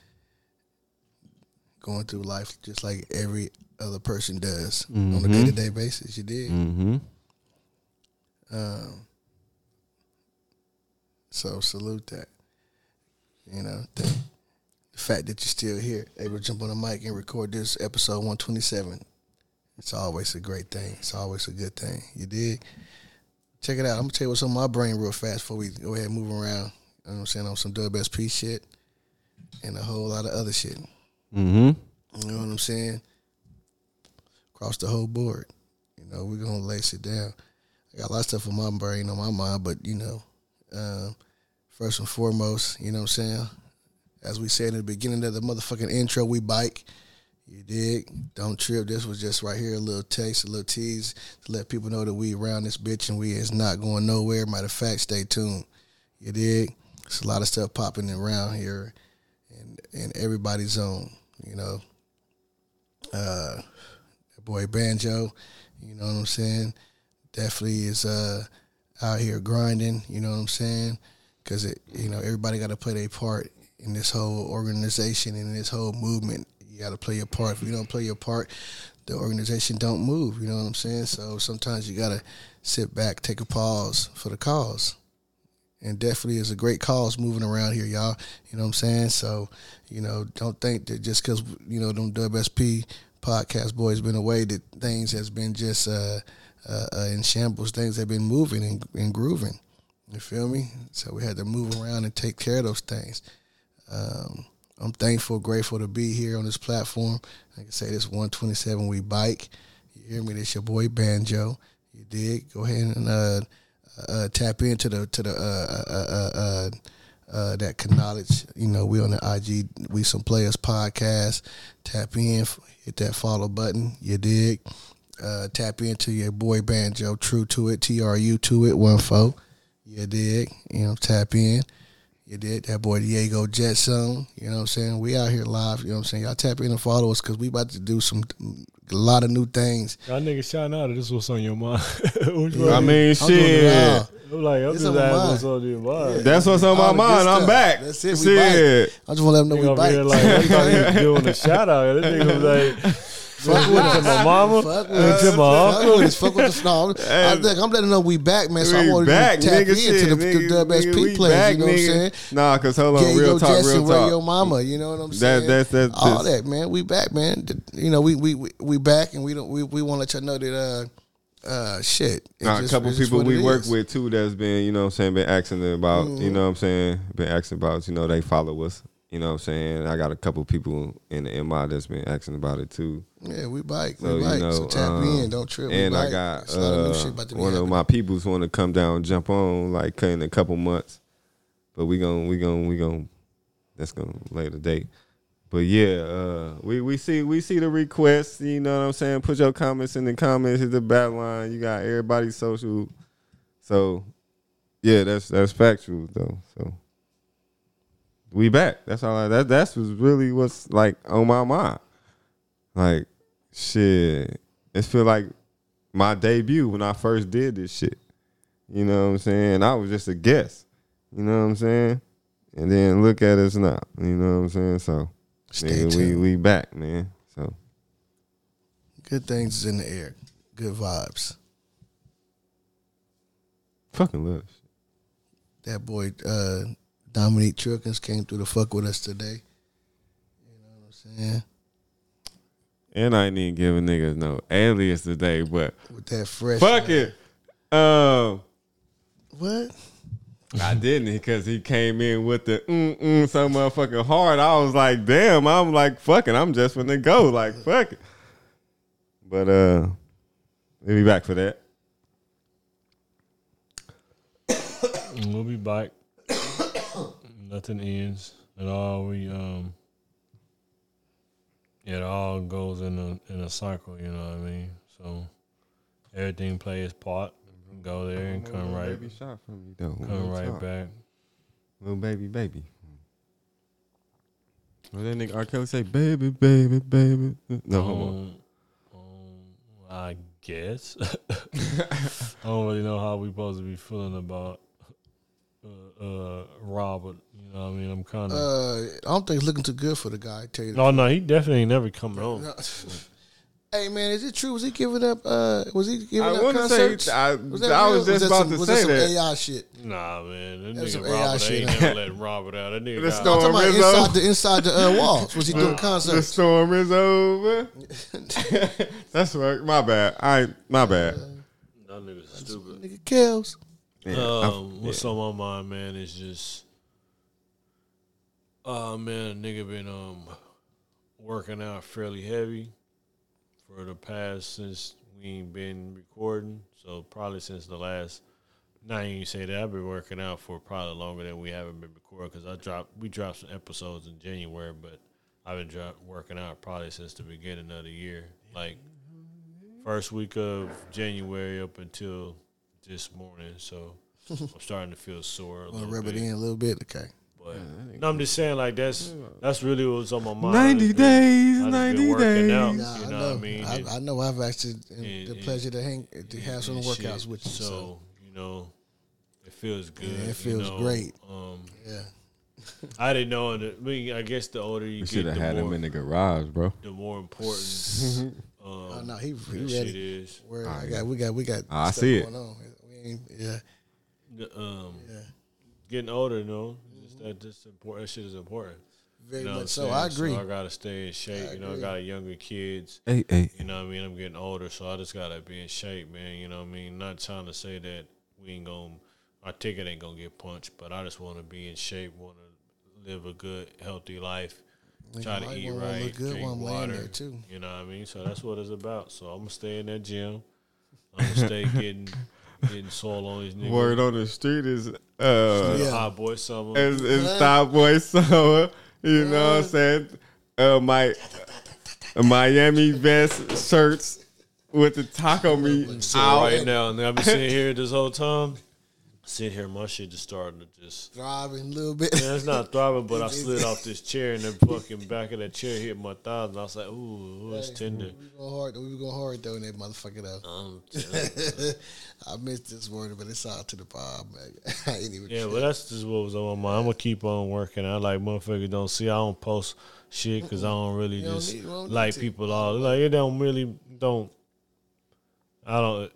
going through life just like every other person does on a day to day basis. You did. Mm-hmm. Um, so salute that. You know, the, the fact that you're still here, able to jump on the mic and record this episode 127. It's always a great thing. It's always a good thing. You did. Check it out. I'm gonna tell you what's on my brain real fast before we go ahead and move around. You know what I'm saying? On some WSP shit and a whole lot of other shit. Mm-hmm. You know what I'm saying? Across the whole board. You know, we're gonna lace it down. I got a lot of stuff on my brain, on my mind, but you know, um, first and foremost, you know what I'm saying? As we said in the beginning of the motherfucking intro, we bike. You dig? Don't trip. This was just right here, a little taste, a little tease to let people know that we around this bitch and we is not going nowhere. Matter of fact, stay tuned. You dig? There's a lot of stuff popping around here and in everybody's zone, you know uh, that boy Banjo, you know what I'm saying? Definitely is uh, out here grinding, you know what I'm saying? Because it, you know, everybody got to play their part in this whole organization and in this whole movement. You got to play your part. If you don't play your part, the organization don't move. You know what I'm saying? So sometimes you got to sit back, take a pause for the cause and definitely is a great cause moving around here, y'all. You know what I'm saying? So, you know, don't think that just because you know them WSP podcast boys been away that things has been just uh, uh, uh, in shambles. Things have been moving and, and grooving. You feel me? So we had to move around and take care of those things. Um, I'm thankful, grateful to be here on this platform. Like I say, this 127 we bike. You hear me? This your boy Banjo. You dig? Go ahead and uh, uh, tap into the to the uh, that knowledge. You know, we on the IG, we some players podcast. Tap in, hit that follow button. You dig? Uh, tap into your boy Banjo, true to it, T R U to it, one four. You dig? You know, tap in. You did that boy Diego Jetson. You know what I'm saying? We out here live. You know what I'm saying? Y'all tap in and follow us because we about to do some a lot of new things. Y'all niggas shouting out. This was on your mind. Which Yeah. one? I mean, I'm doing it shit. I'm like, I'm It's just asking what's on your mind. That's what's on my All the good mind. I'm back. That's it. We Shit. I just want to let them know Nigga we over here like, I thought he was doing a shout out. This nigga was like, fuck with it to my mama, Fuck with to my Fuck uncle. with. Fuck with us. No, I'm, I'm, I'm letting know we back, man. So I We want back, to tap nigga. in Shit, the, nigga, the WSP nigga, players. back, you know what I'm saying? Nah, cause hold on, Diego real talk, Jetson, real talk. your mama? You know what I'm That- saying? that's- that's- all that's- that, man. We back, man. You know, we we we, we back, and we don't we, we want to let y'all know that uh uh shit. Nah, a couple people we work is. with too that's been, you know what I'm saying, been asking about, you Mm-hmm. know what I'm saying, been asking about, you know, they follow us. You know what I'm saying? I got a couple people in the MI that's been asking about it too. Yeah, we bike. So, we you bike. know, so tap um, in. Don't trip. we And I got It's a lot of new uh, shit about to be one of my peoples want to come down, jump on, like in a couple months. But we gon' we gon' we gon' that's gonna lay the date. But yeah, uh, we we see we see the requests. You know what I'm saying? Put your comments in the comments. Hit the bat line. You got everybody's social. So yeah, that's that's factual though. So we back. That's all. I, that that's was really what's like on my mind. Like shit, it feel like my debut when I first did this shit. You know what I'm saying? I was just a guest. You know what I'm saying? And then look at us now. You know what I'm saying? So Stay nigga, we we back, man. So Good things is in the air. Good vibes. fucking love. That boy uh Dominique Trukins came through the fuck with us today. You know what I'm saying? And I ain't even give a nigga no alias today, but With that fresh fuck it. Um What? I didn't because he came in with the mm mm so motherfucking hard. I was like, damn, I'm like, fucking, I'm just gonna go. Like, fuck it. But uh we'll be back for that. We'll be back. Nothing ends. It all we um. It all goes in a in a cycle. You know what I mean. So everything plays its part. Go there and come right, Baby shot from you though. come right talk. back. Little baby, baby. Well, that nigga R. Kelly say, baby, baby, baby. No homo. Um, um, I guess. I don't really know how we supposed to be feeling about uh, uh, Robert. You know what I mean? I'm kind of. Uh I don't think it's looking too good for the guy, I tell you the no, no, he definitely ain't never coming home. No. Hey man, is it true? Was he giving up? Uh, was he giving I up want to say, concerts? I, Was that I real? was just that about some, to was say that. that. Some AI shit. Nah, man, that That's some nigga AI Robert shit. ain't never let Robert out. That nigga The got, No, I'm talking about Storm is inside over. the inside the uh, walls. Was he doing concerts? The storm is over. That's right. My bad. I my bad. that nigga's stupid. Nigga kills. Yeah, Um, I- what's on my mind, man, is just, uh, man, a nigga been um working out fairly heavy for the past since we ain't been recording. So probably since the last. Not even say that I've been working out for probably longer than we haven't been recording because I dropped we dropped some episodes in January, but I've been dro- working out probably since the beginning of the year, like first week of January up until this morning. So I'm starting to feel sore. A Want to little rub it in a little bit? Okay. But no, I'm just saying like that's that's really what's on my mind. 90 It's been- days, 90 days. out, Nah, you I know, know. what I mean? I, And- I know. I've actually and- the and- pleasure to hang to have some workouts shit. with you. So, So you know, it feels good. Yeah, it you feels know. great. Um, yeah. I didn't know. And I mean, I guess the older you get, We get, should have had more him in the garage, bro. the more important. um, Oh no, he, he ready. is. Word, Ah, I yeah. got we got we got. I see it. going On. We ain't, yeah. The, Um, Yeah. getting older, you know, just that just important. That shit is important. Very You know much so. I agree. I gotta stay in shape. you know, I agree. got younger kids. Hey, hey. You know what I mean? I'm getting older, so I just gotta be in shape, man. You know what I mean? Not trying to say that we ain't gonna, our ticket ain't gonna get punched, but I just want to be in shape, want to live a good, healthy life, try to eat right, look good drink while I'm water. there, too. You know what I mean? So that's what it's about. So I'm gonna stay in that gym. I'm gonna stay getting getting soil on these niggas. Word on the street is uh Yeah. hot boy summer. It's, is Top Boy Summer. You know what I'm saying? Uh my Miami vest shirts with the taco meat So out. right now, and I've been sitting here this whole time. Sit here, my shit just started to just. Thriving a little bit. Man, it's not throbbing, but I slid off this chair and the fucking back of that chair hit my thighs, and I was like, "Ooh, ooh, it's tender." We going hard. We were going hard though in that motherfucker though. I missed this word, but it's out to the man. I ain't even. yeah, but that's just what was on my mind. I'm gonna keep on working. I like motherfuckers don't see. I don't post shit because I don't really You don't just need- don't like people all like it. Don't really don't. I don't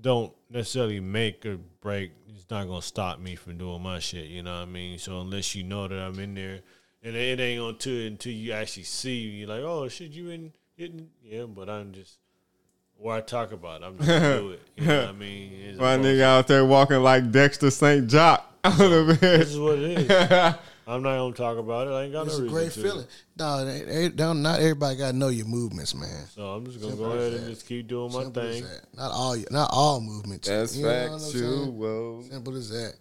don't necessarily make or break. It's not gonna stop me from doing my shit. You know what I mean? So unless you know that I'm in there, and it ain't gonna until until you actually see you like, oh shit, you in hitting? Yeah, but I'm just. where I talk about it? I'm just gonna do it. You know what I mean? It's My nigga out there walking like Dexter St. Jock the This is what it is. I'm not gonna talk about it. I ain't got It's no a reason great to. feeling. No, they, they don't. Not everybody got to know your movements, man. So I'm just gonna Simple go as ahead and just keep doing my Simple as thing. Not all. Not all movements. That's You know what I'm too. Whoa. Simple as that.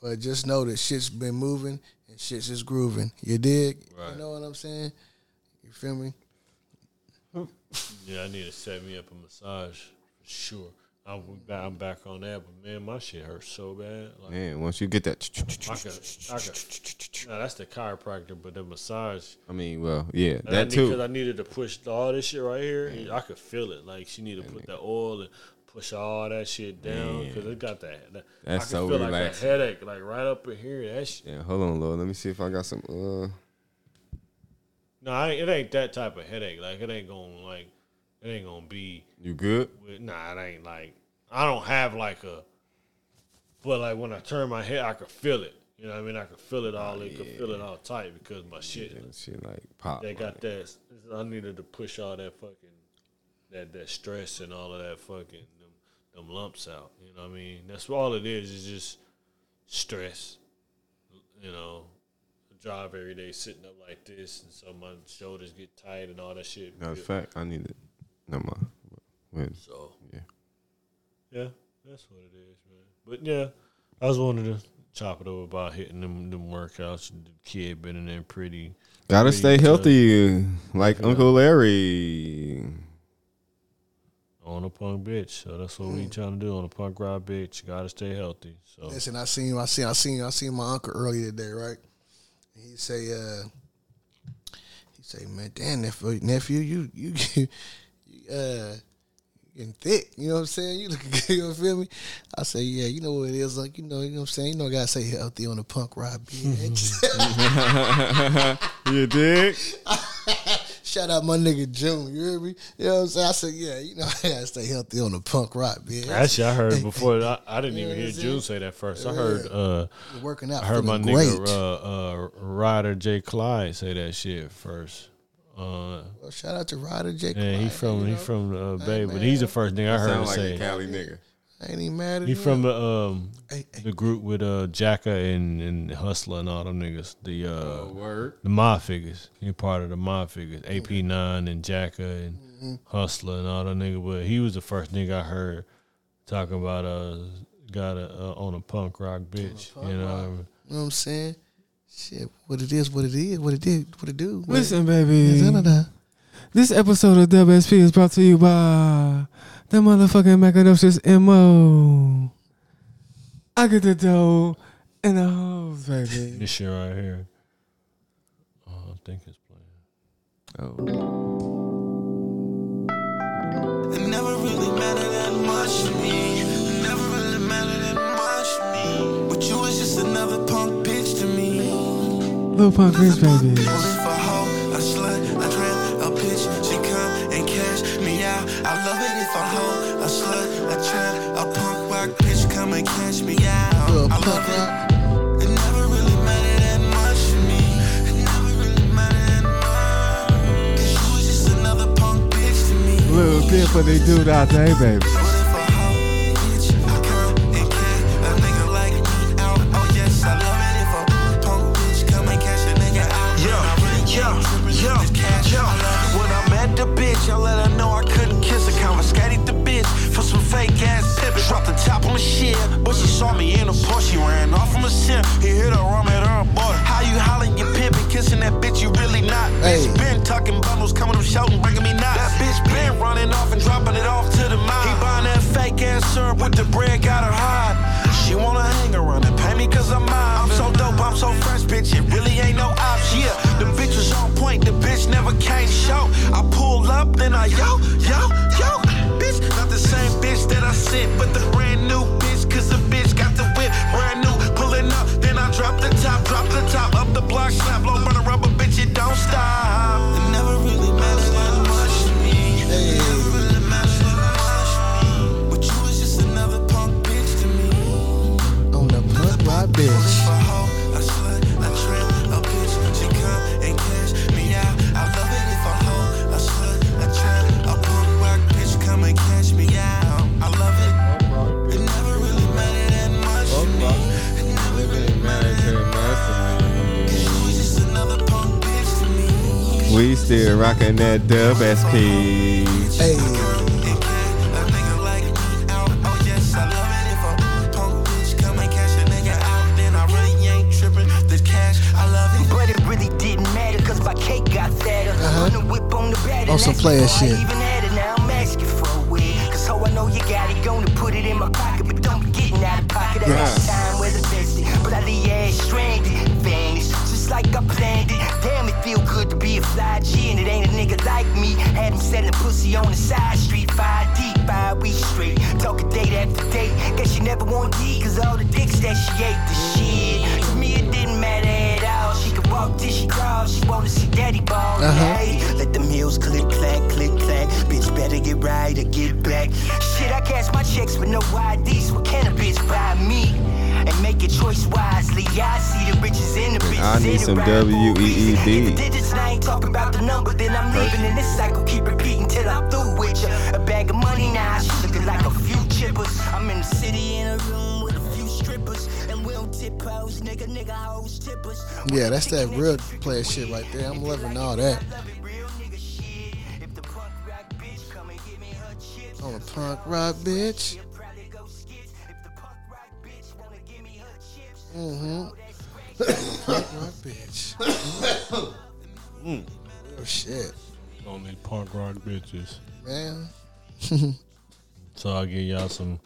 But just know that shit's been moving and shit's just grooving. You dig? Right. You know what I'm saying? You feel me? Yeah, I need to set me up a massage for sure. I'm back, I'm back on that, but man, my shit hurts so bad. Like Man, once you get that, I could, I could. Nah, that's the chiropractor, but the massage. I mean, well, yeah, And I that Because too. I needed to push all this shit right here. and I could feel it. Like she needed to put that oil and push all that shit down because it got that. that I That's could so feel relaxing. like a headache, like right up in here. That shit. Yeah, hold on, Lord. Let me see if I got some. Uh, No, I it ain't that type of headache. Like it ain't gonna like it ain't gonna be. you good? With, nah, it ain't like I don't have like a. But like when I turn my head, I could feel it. You know what I mean? I could feel it all. I could feel it all tight because my shit. That shit like pop. They got that. I needed to push all that fucking that that stress and all of that fucking them, them lumps out. You know what I mean? That's all it is. Is just stress. You know, I drive every day sitting up like this, and so my shoulders get tight and all that shit. That's fact. I need it. No mind. Wait, So yeah. yeah, that's what it is, man. But yeah, I was wanted to chop it over about hitting them them workouts. The kid been in there pretty. Gotta pretty stay tough. healthy, like Uncle Larry. on a punk bitch. So that's what we trying to do on a punk rock bitch. Gotta stay healthy. So Listen, I seen, I seen, I seen, I seen my uncle earlier today, right? He say, uh, he say, man, damn nephew, nephew, you, you, you uh, getting thick. You know what I'm saying? You looking good. You feel me? I say, yeah, you know what it is. Like, you know, you know what I'm saying. You know, I gotta stay healthy on the punk rock bitch. you dig? Shout out my nigga June. You hear me? You know what I'm saying? I said, yeah, you know, I gotta stay healthy on the punk rock, bitch. actually, I heard before. I, I didn't even hear that's June say that first. I heard. uh working out. I heard my feeling nigga great. uh, uh, Rydah J. Klyde say that shit first. Uh, Well, shout out to Rydah J. and he from you he know? from uh, Bay, but he's the first thing I heard Sound him like say. a Cali nigga. I ain't even mad at He him. from the um Hey, hey, the group with uh Jacka and and Husalah and all them niggas. The uh Oh, word. the Mob Figaz. He part of the Mob Figaz. AP nine and Jacka and Mm-hmm. Husalah and all them niggas. But he was the first nigga I heard talking about uh got a uh, on a punk rock bitch. you know, what I mean? you know what I'm saying? Shit, what it is, what it is, what it did, what it do. what Listen, it, baby. This episode of WSP is brought to you by the motherfucking Macadocious MO. I get the dough and the hoes, baby. this shit right here. Oh, I think it's playing. Oh. It never really mattered that much to me. And cash me out. Little I punk rock. It never that much to me. It never really mattered that much. 'Cause you was just another punk bitch. Little dip what they do that day, baby. dropped the top on shit. But she saw me in the bush, she ran off from a sim. He hit her arm at her butt. How you hollering your pimp and kissing that bitch? You really not. Hey. Bitch been talking bundles, coming up shouting, bringing me not. That bitch been running off and dropping it off to the mob. He buying that fake ass syrup with the bread, got her hot. She wanna hang around and pay me cause I'm mine. I'm so dope, I'm so fresh, bitch. It really ain't no ops. Yeah, the bitch was on point, the bitch never came show. I pull up, then I yo, yo, yo bitch. Not the same bitch that I sent, but the brand new bitch. Cause the bitch got the whip, brand new. Pulling up, then I drop the top, drop the top. Up the block, snap, blow, run the rubber, bitch, it don't stop. It never really matters that much to me. Hey. My bitch. Didn't matter cause my cake got fatter. Uh-huh. On the whip on the batter. On some player shit. I like me. Had him selling pussy on the side street, five deep, five weeks straight. Talking date after date. Guess she never want D, cause all the dicks that she ate the shit. To me, it didn't matter at all. She could walk till she crawled. She wanna see daddy ball. Uh-huh. Hey, let them heels click, click, clack. Bitch, better get right or get back. Shit, I cash my checks with no ID, so what can a bitch buy me? And make your choice wisely. I see the riches in the bitches. I need in some right WEED. movies. Hit the digits, and I ain't talking about the number. Then I'm leaving in this cycle. Keep repeating till I'm through with ya. A bag of money now, she looking like a few chippers. I'm in the city in a room with a few strippers. And we don't tip hoes, nigga, nigga, hoes, tippers. yeah, that's that real player shit right there. I'm loving all that. On a punk rock bitch. Mm-hmm. punk rock bitch. Oh shit, On these punk rock bitches. man. So I'll give y'all some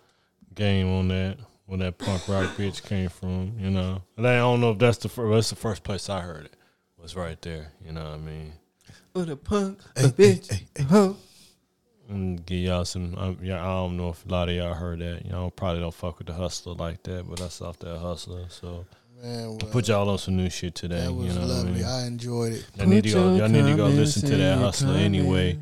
game on that. Where that punk rock bitch came from, you know. And I don't know if that's the first. That's the first place I heard it. Was right there. You know what I mean. With a punk, a bitch, a hoe. And give y'all some. Um, yeah, I don't know if a lot of y'all heard that. Y'all probably don't fuck with the hustler like that, but that's off that hustler. So Man, well, put y'all on some new shit today. that was you know what I mean. I enjoyed it. Y'all need to go. Y'all need to go listen to that your hustler anyway.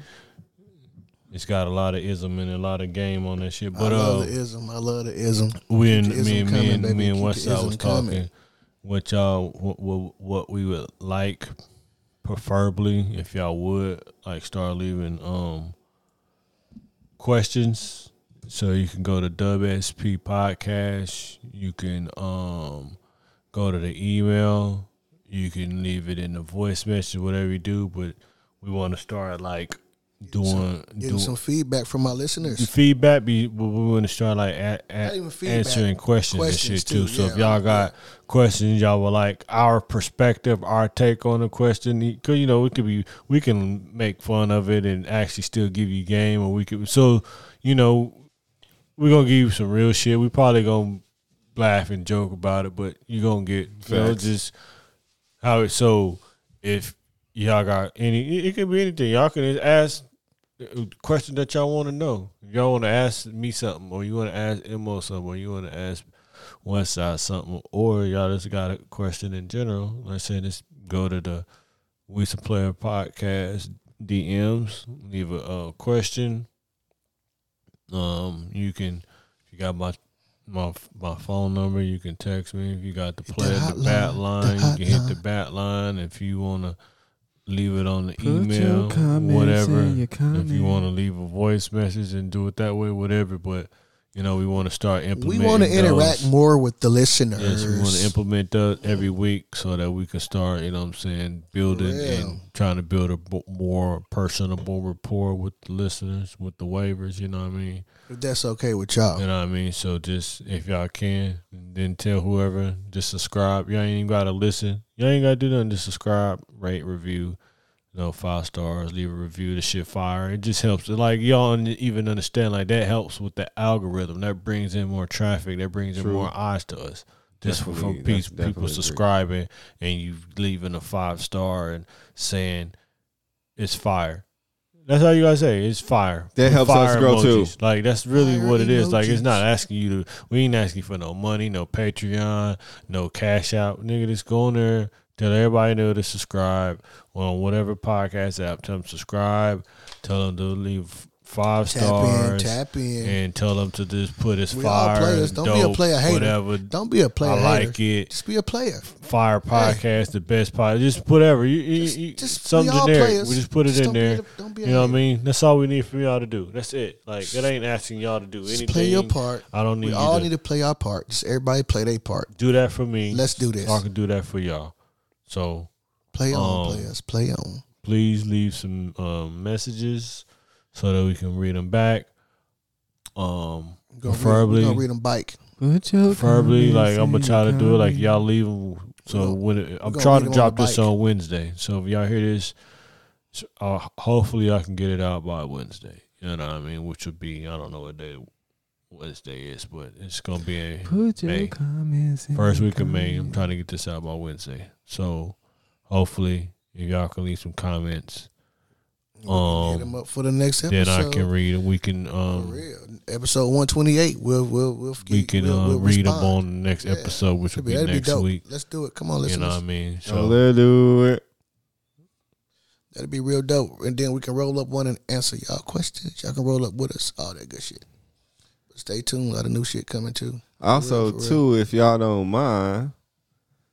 It's got a lot of ism and a lot of game on that shit. I But love uh, the ism. I love the ism. we Keep and the ism me and coming, me and baby. me and Keep the Westside ism was coming. talking. What y'all what, what what we would like, preferably if y'all would like start leaving um questions. So you can go to WSP Podcast. You can um go to the email. You can leave it in the voice message, whatever you do. But we want to start like doing Getting doing some feedback from my listeners. feedback. Be we we want to start like a, a, Not even feedback, answering questions, questions and shit too, too. So if y'all got questions, y'all would like our perspective, our take on the question. Cause you know we could be we can make fun of it and actually still give you game, or we could. So you know we're gonna give you some real shit. We probably gonna laugh and joke about it, but you're gonna get you know just how it. So if y'all got any, it, it could be anything. Y'all can just ask a question that y'all want to know. Y'all want to ask me something, or you want to ask Mo something, or you want to ask one side something, or y'all just got a question in general. Like I said, just go to the We Some Player Podcast DMs, leave a uh, question. Um, you can if you got my my my phone number, you can text me. If you got the Hit play that the bat line, the you can hit the bat line. If you wanna leave it on the Put email, comments whatever. in your If you want to leave a voice message and do it that way, whatever. But you know, we want to start implementing. We want to interact more with the listeners. Yes, we want to implement that every week so that we can start, you know what I'm saying, building real. and trying to build a b- more personable rapport with the listeners, with the waivers, you know what I mean? If that's okay with y'all. You know what I mean? So just, if y'all can, then tell whoever, just subscribe. Y'all ain't even got to listen. Y'all ain't got to do nothing. Just subscribe, rate, review. You know, five stars, leave a review. The shit fire. It just helps. Like y'all even understand, like that helps with the algorithm. That brings in more traffic. That brings in more eyes to us. Just for, from Definitely, people definitely true. subscribing and you leaving a five star and saying it's fire. That's how you gotta say it's fire. That Put helps us fire grow, too. Like that's really Fire what it is. Like it's not asking you to. We ain't asking for no money, no Patreon, no cash out. Nigga, just go in there. Tell everybody know to subscribe on whatever podcast app. Tell them subscribe. Tell them to leave five Tap in, tap in. and tell them to just put his We fire, players. Don't be a player hater. whatever. Don't be a player I hater. like it. Just be a player. Fire podcast, the best podcast, just whatever. You, you, Just- you- just- something generic. players. We just put it Just in there. a- don't be a you know what I mean? That's all we need for y'all to do. That's it. Like it ain't asking y'all to do anything. Just anything. play your part. I don't need We you all to need to play our part. Just everybody play their part. do that for me. Let's do this. So I can do that for y'all. So Play on, Um, players. Play on. please leave some um, messages so that we can read them back. Um, We're preferably, read, we read them bike. Preferably, like I'm gonna try to do it like y'all leave them. So gonna- when it, I'm trying to trying read to 'em on drop this on Wednesday. So if y'all hear this, so, uh, hopefully I can get it out by Wednesday. You know what I mean? Which would be I don't know what day Wednesday is, but it's gonna be a Put your May. comments in first week of May. I'm trying to get this out by Wednesday. So hopefully if y'all can leave some comments. We can hit Um, them up for the next episode. then. I can read and we can um real. Episode one twenty eight. We'll we'll we'll we can we'll, uh, we'll read them on the next Yeah. episode, which will Should be next dope. week. Let's do it. Come on, let's You know what I mean? So So let's do it. That'd be real dope. And then we can roll up one and answer y'all questions. Y'all can roll up with us. All that good shit. But stay tuned. A lot of new shit coming too. Also, real. too, if y'all don't mind,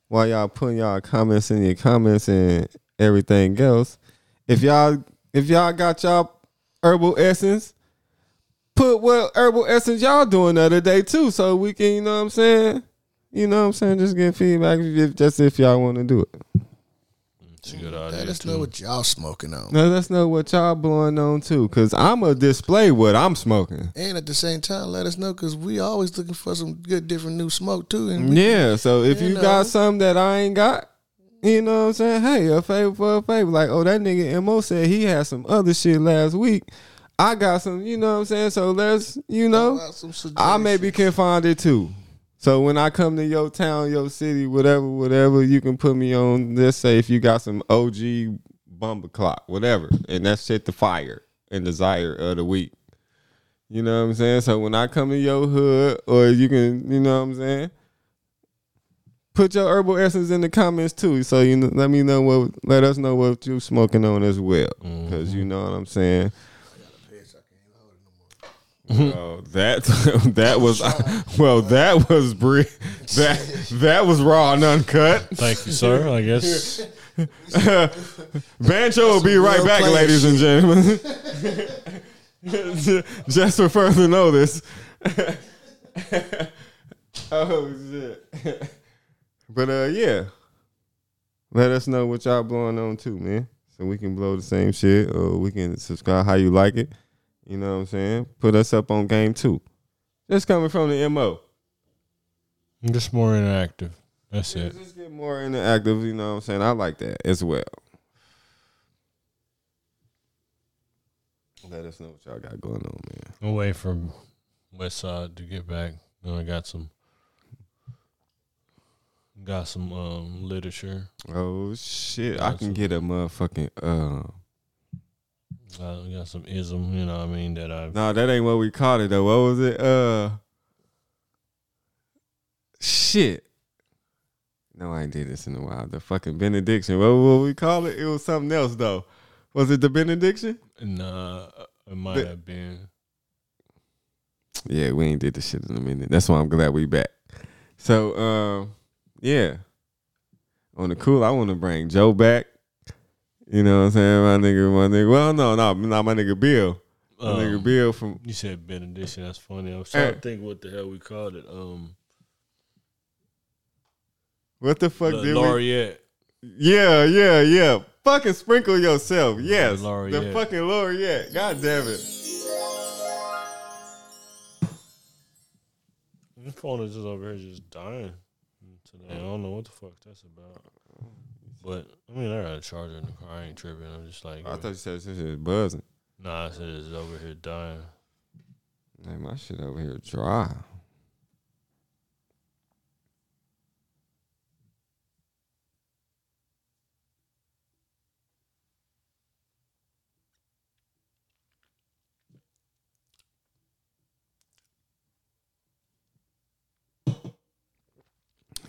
while y'all putting y'all comments in your comments and everything else, if y'all if y'all got y'all herbal essence, put what herbal essence y'all doing the other day too, so we can, you know what I'm saying? You know what I'm saying? Just get feedback if, just if y'all want to do it. it's a good Let idea. us know what y'all smoking on. Now let's know what y'all blowing on too, cause I'm a display what I'm smoking. And at the same time, let us know because we always looking for some good, different new smoke too. And we, Yeah, so if You you, know. got something that I ain't got, you know what I'm saying? Hey, a favor for a favor. Like, oh, that nigga Mo said he had some other shit last week. I got some, you know what I'm saying? So let's, you know, I maybe can find it too. So when I come to your town, your city, whatever, whatever, you can put me on. Let's say if you got some OG bumper clock, whatever, and that shit the fire and desire of the week. You know what I'm saying? So when I come to your hood, or you can, you know what I'm saying? Put your herbal essence in the comments too, so you know, let me know what, let us know what you smoking on as well, mm-hmm. because you know what I'm saying. Mm-hmm. Well, that that was well, that was bre- that that was raw and uncut. Thank you, sir. I guess Banjo will be right back, ladies and gentlemen. Just for further notice. oh shit! But uh, yeah, let us know what y'all blowing on too, man. So we can blow the same shit, or we can subscribe how you like it. You know what I'm saying? Put us up on game two. Just coming from the mo. I'm just more interactive. That's Yeah, it. just get more interactive. You know what I'm saying? I like that as well. Let us know what y'all got going on, man. I'm waiting for West Side to get back. Then I got some got some um literature. Oh shit! I can Awesome. get a motherfucking uh. I got some ism, you know what I mean, that I No, that ain't what we called it though. What was it? Uh. Shit. No, I ain't did this in a while. The fucking benediction. What what we call it? It was something else though. Was it the benediction? nah it might But- have been. Yeah, we ain't did the shit in a minute. That's why I'm glad we back. So, um, yeah. On the cool, I want to bring Joe back. You know what I'm saying? My nigga, my nigga. Well, no, no, not my nigga Bill. My nigga Um, Bill from. You said benediction. That's funny. I was trying to think what the hell we called it. Um, What the fuck the did we? laureate. Yeah, yeah, yeah. Fucking sprinkle yourself. Yes. The laureate. fucking laureate. God damn it. My phone is just over here just dying today. I don't know what the fuck that's about. But I mean, I got a charger in the car. I ain't tripping. I'm just like, I thought you said this shit is buzzing. nah. I said it's over here dying. Man, my shit over here dry.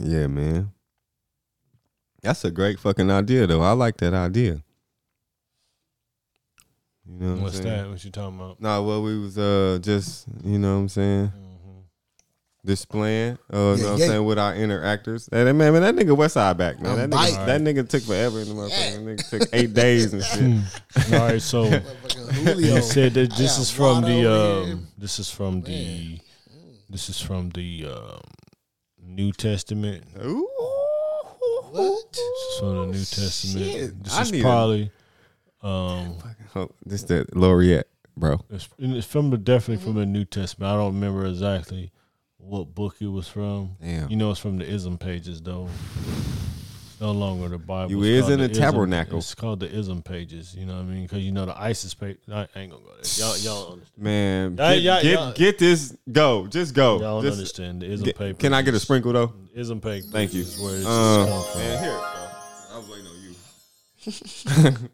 Yeah, man. That's a great fucking idea, though. I like that idea. You know what What's I'm saying? that? What you talking about? Nah, Mm-hmm. well, we was uh just you know what I'm saying displaying. Uh, you know what I'm saying with our inner actors. And that- man, man, that nigga West Side back, man. That biting. nigga, that nigga took forever in the motherfucker. That nigga took eight days and shit. All right, so Motherfucking Julio. He said that I this is from the um, this is from the this is from the um, New Testament. Ooh. What? This is from the New Testament. shit. This I is probably um, Oh, this the laureate, bro. it's, it's from the definitely from the New Testament. I don't remember exactly what book it was from. Damn. You know, it's from the Ism pages though. It's no longer the Bible. You It's is in the Ism- tabernacle. It's called the Ism pages. You know what I mean? Because you know the ISIS page. I ain't gonna go there. Y'all, y'all understand. Man, Yeah, get, yeah, get, yeah. get this. Go, just go. Y'all don't Just- understand the Ism get- paper. can I get a sprinkle though? Ism paper. Thank you. Is where it's Uh, come from. man, here. I was waiting on you.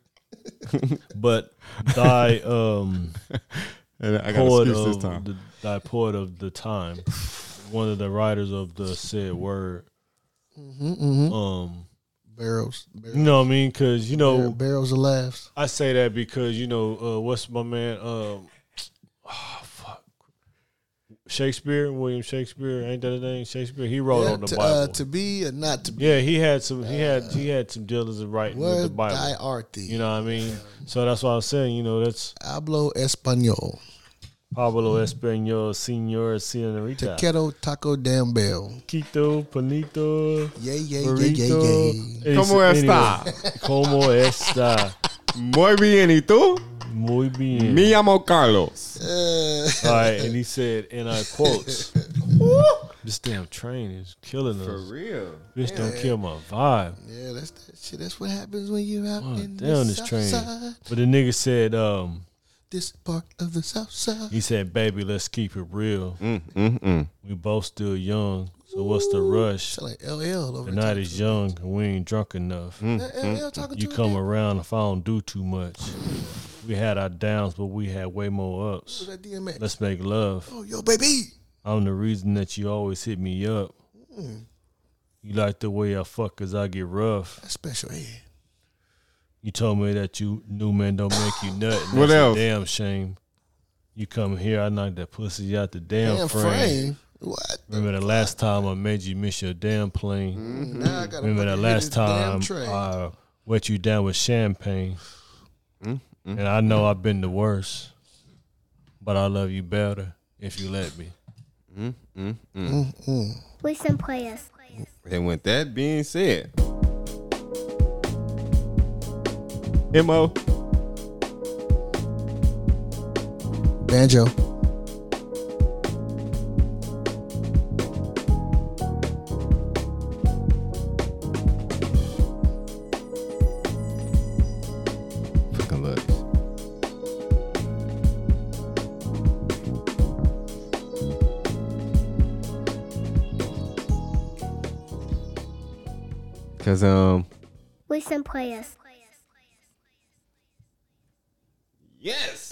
But thy um And I got poet an excuse this time. the, thy poet of the time, one of the writers of the said word. Mm-hmm, Um, Barrels. barrels. you know what I mean? Because you Bar- know barrels of laughs. I say that because you know uh, what's my man? Um, oh fuck, Shakespeare, William Shakespeare, ain't that his name? Shakespeare. He wrote Yeah, on the to, Bible. uh, to be or not to be. yeah, he had some. He had he had some dealers in writing with the Bible. thy art thee? You know what I mean? So that's why I was saying. You know that's Hablo español. Pablo Espanol, Senor Senorita. Taquero taco damn bell. Quito, Panito, Yeah, yeah, yeah, Burrito. yeah, yeah. ¿Cómo Anyway, está? ¿Cómo está? Muy bien, ¿y tú? Muy bien. Me llamo Carlos. Uh, All right, and he said, and I quotes, "This damn train is killing us. For real. Bitch, don't kill my vibe." yeah, that's that shit. That's what happens when you're out Oh, in damn, the this south train. side. But the nigga said, um, This part of the south side. he said, "Baby, let's keep it real. Mm, mm, mm. We both still young, so what's the rush? Like LL over The night is young, and we ain't drunk enough. Mm, there. LL You come around if I don't do too much. We had our downs, but we had way more ups. Who's that DMX? Let's make love. Oh, yo, baby. I'm the reason that you always hit me up. You like the way I fuck cause I get rough. That's special ed. You told me that you new man don't make you nut. and What that's a else? damn shame. You come here, I knock that pussy out the damn, Damn frame. frame. What? the Remember the last time I made you miss your damn plane? Mm-hmm. Now I gotta Remember the last time. I wet you down with champagne? Mm-hmm. And I know I've been the worst, but I love you better if you let me. With some players. And with that being said, Mo, Banjo. fucking love Cause um With some players. Yes,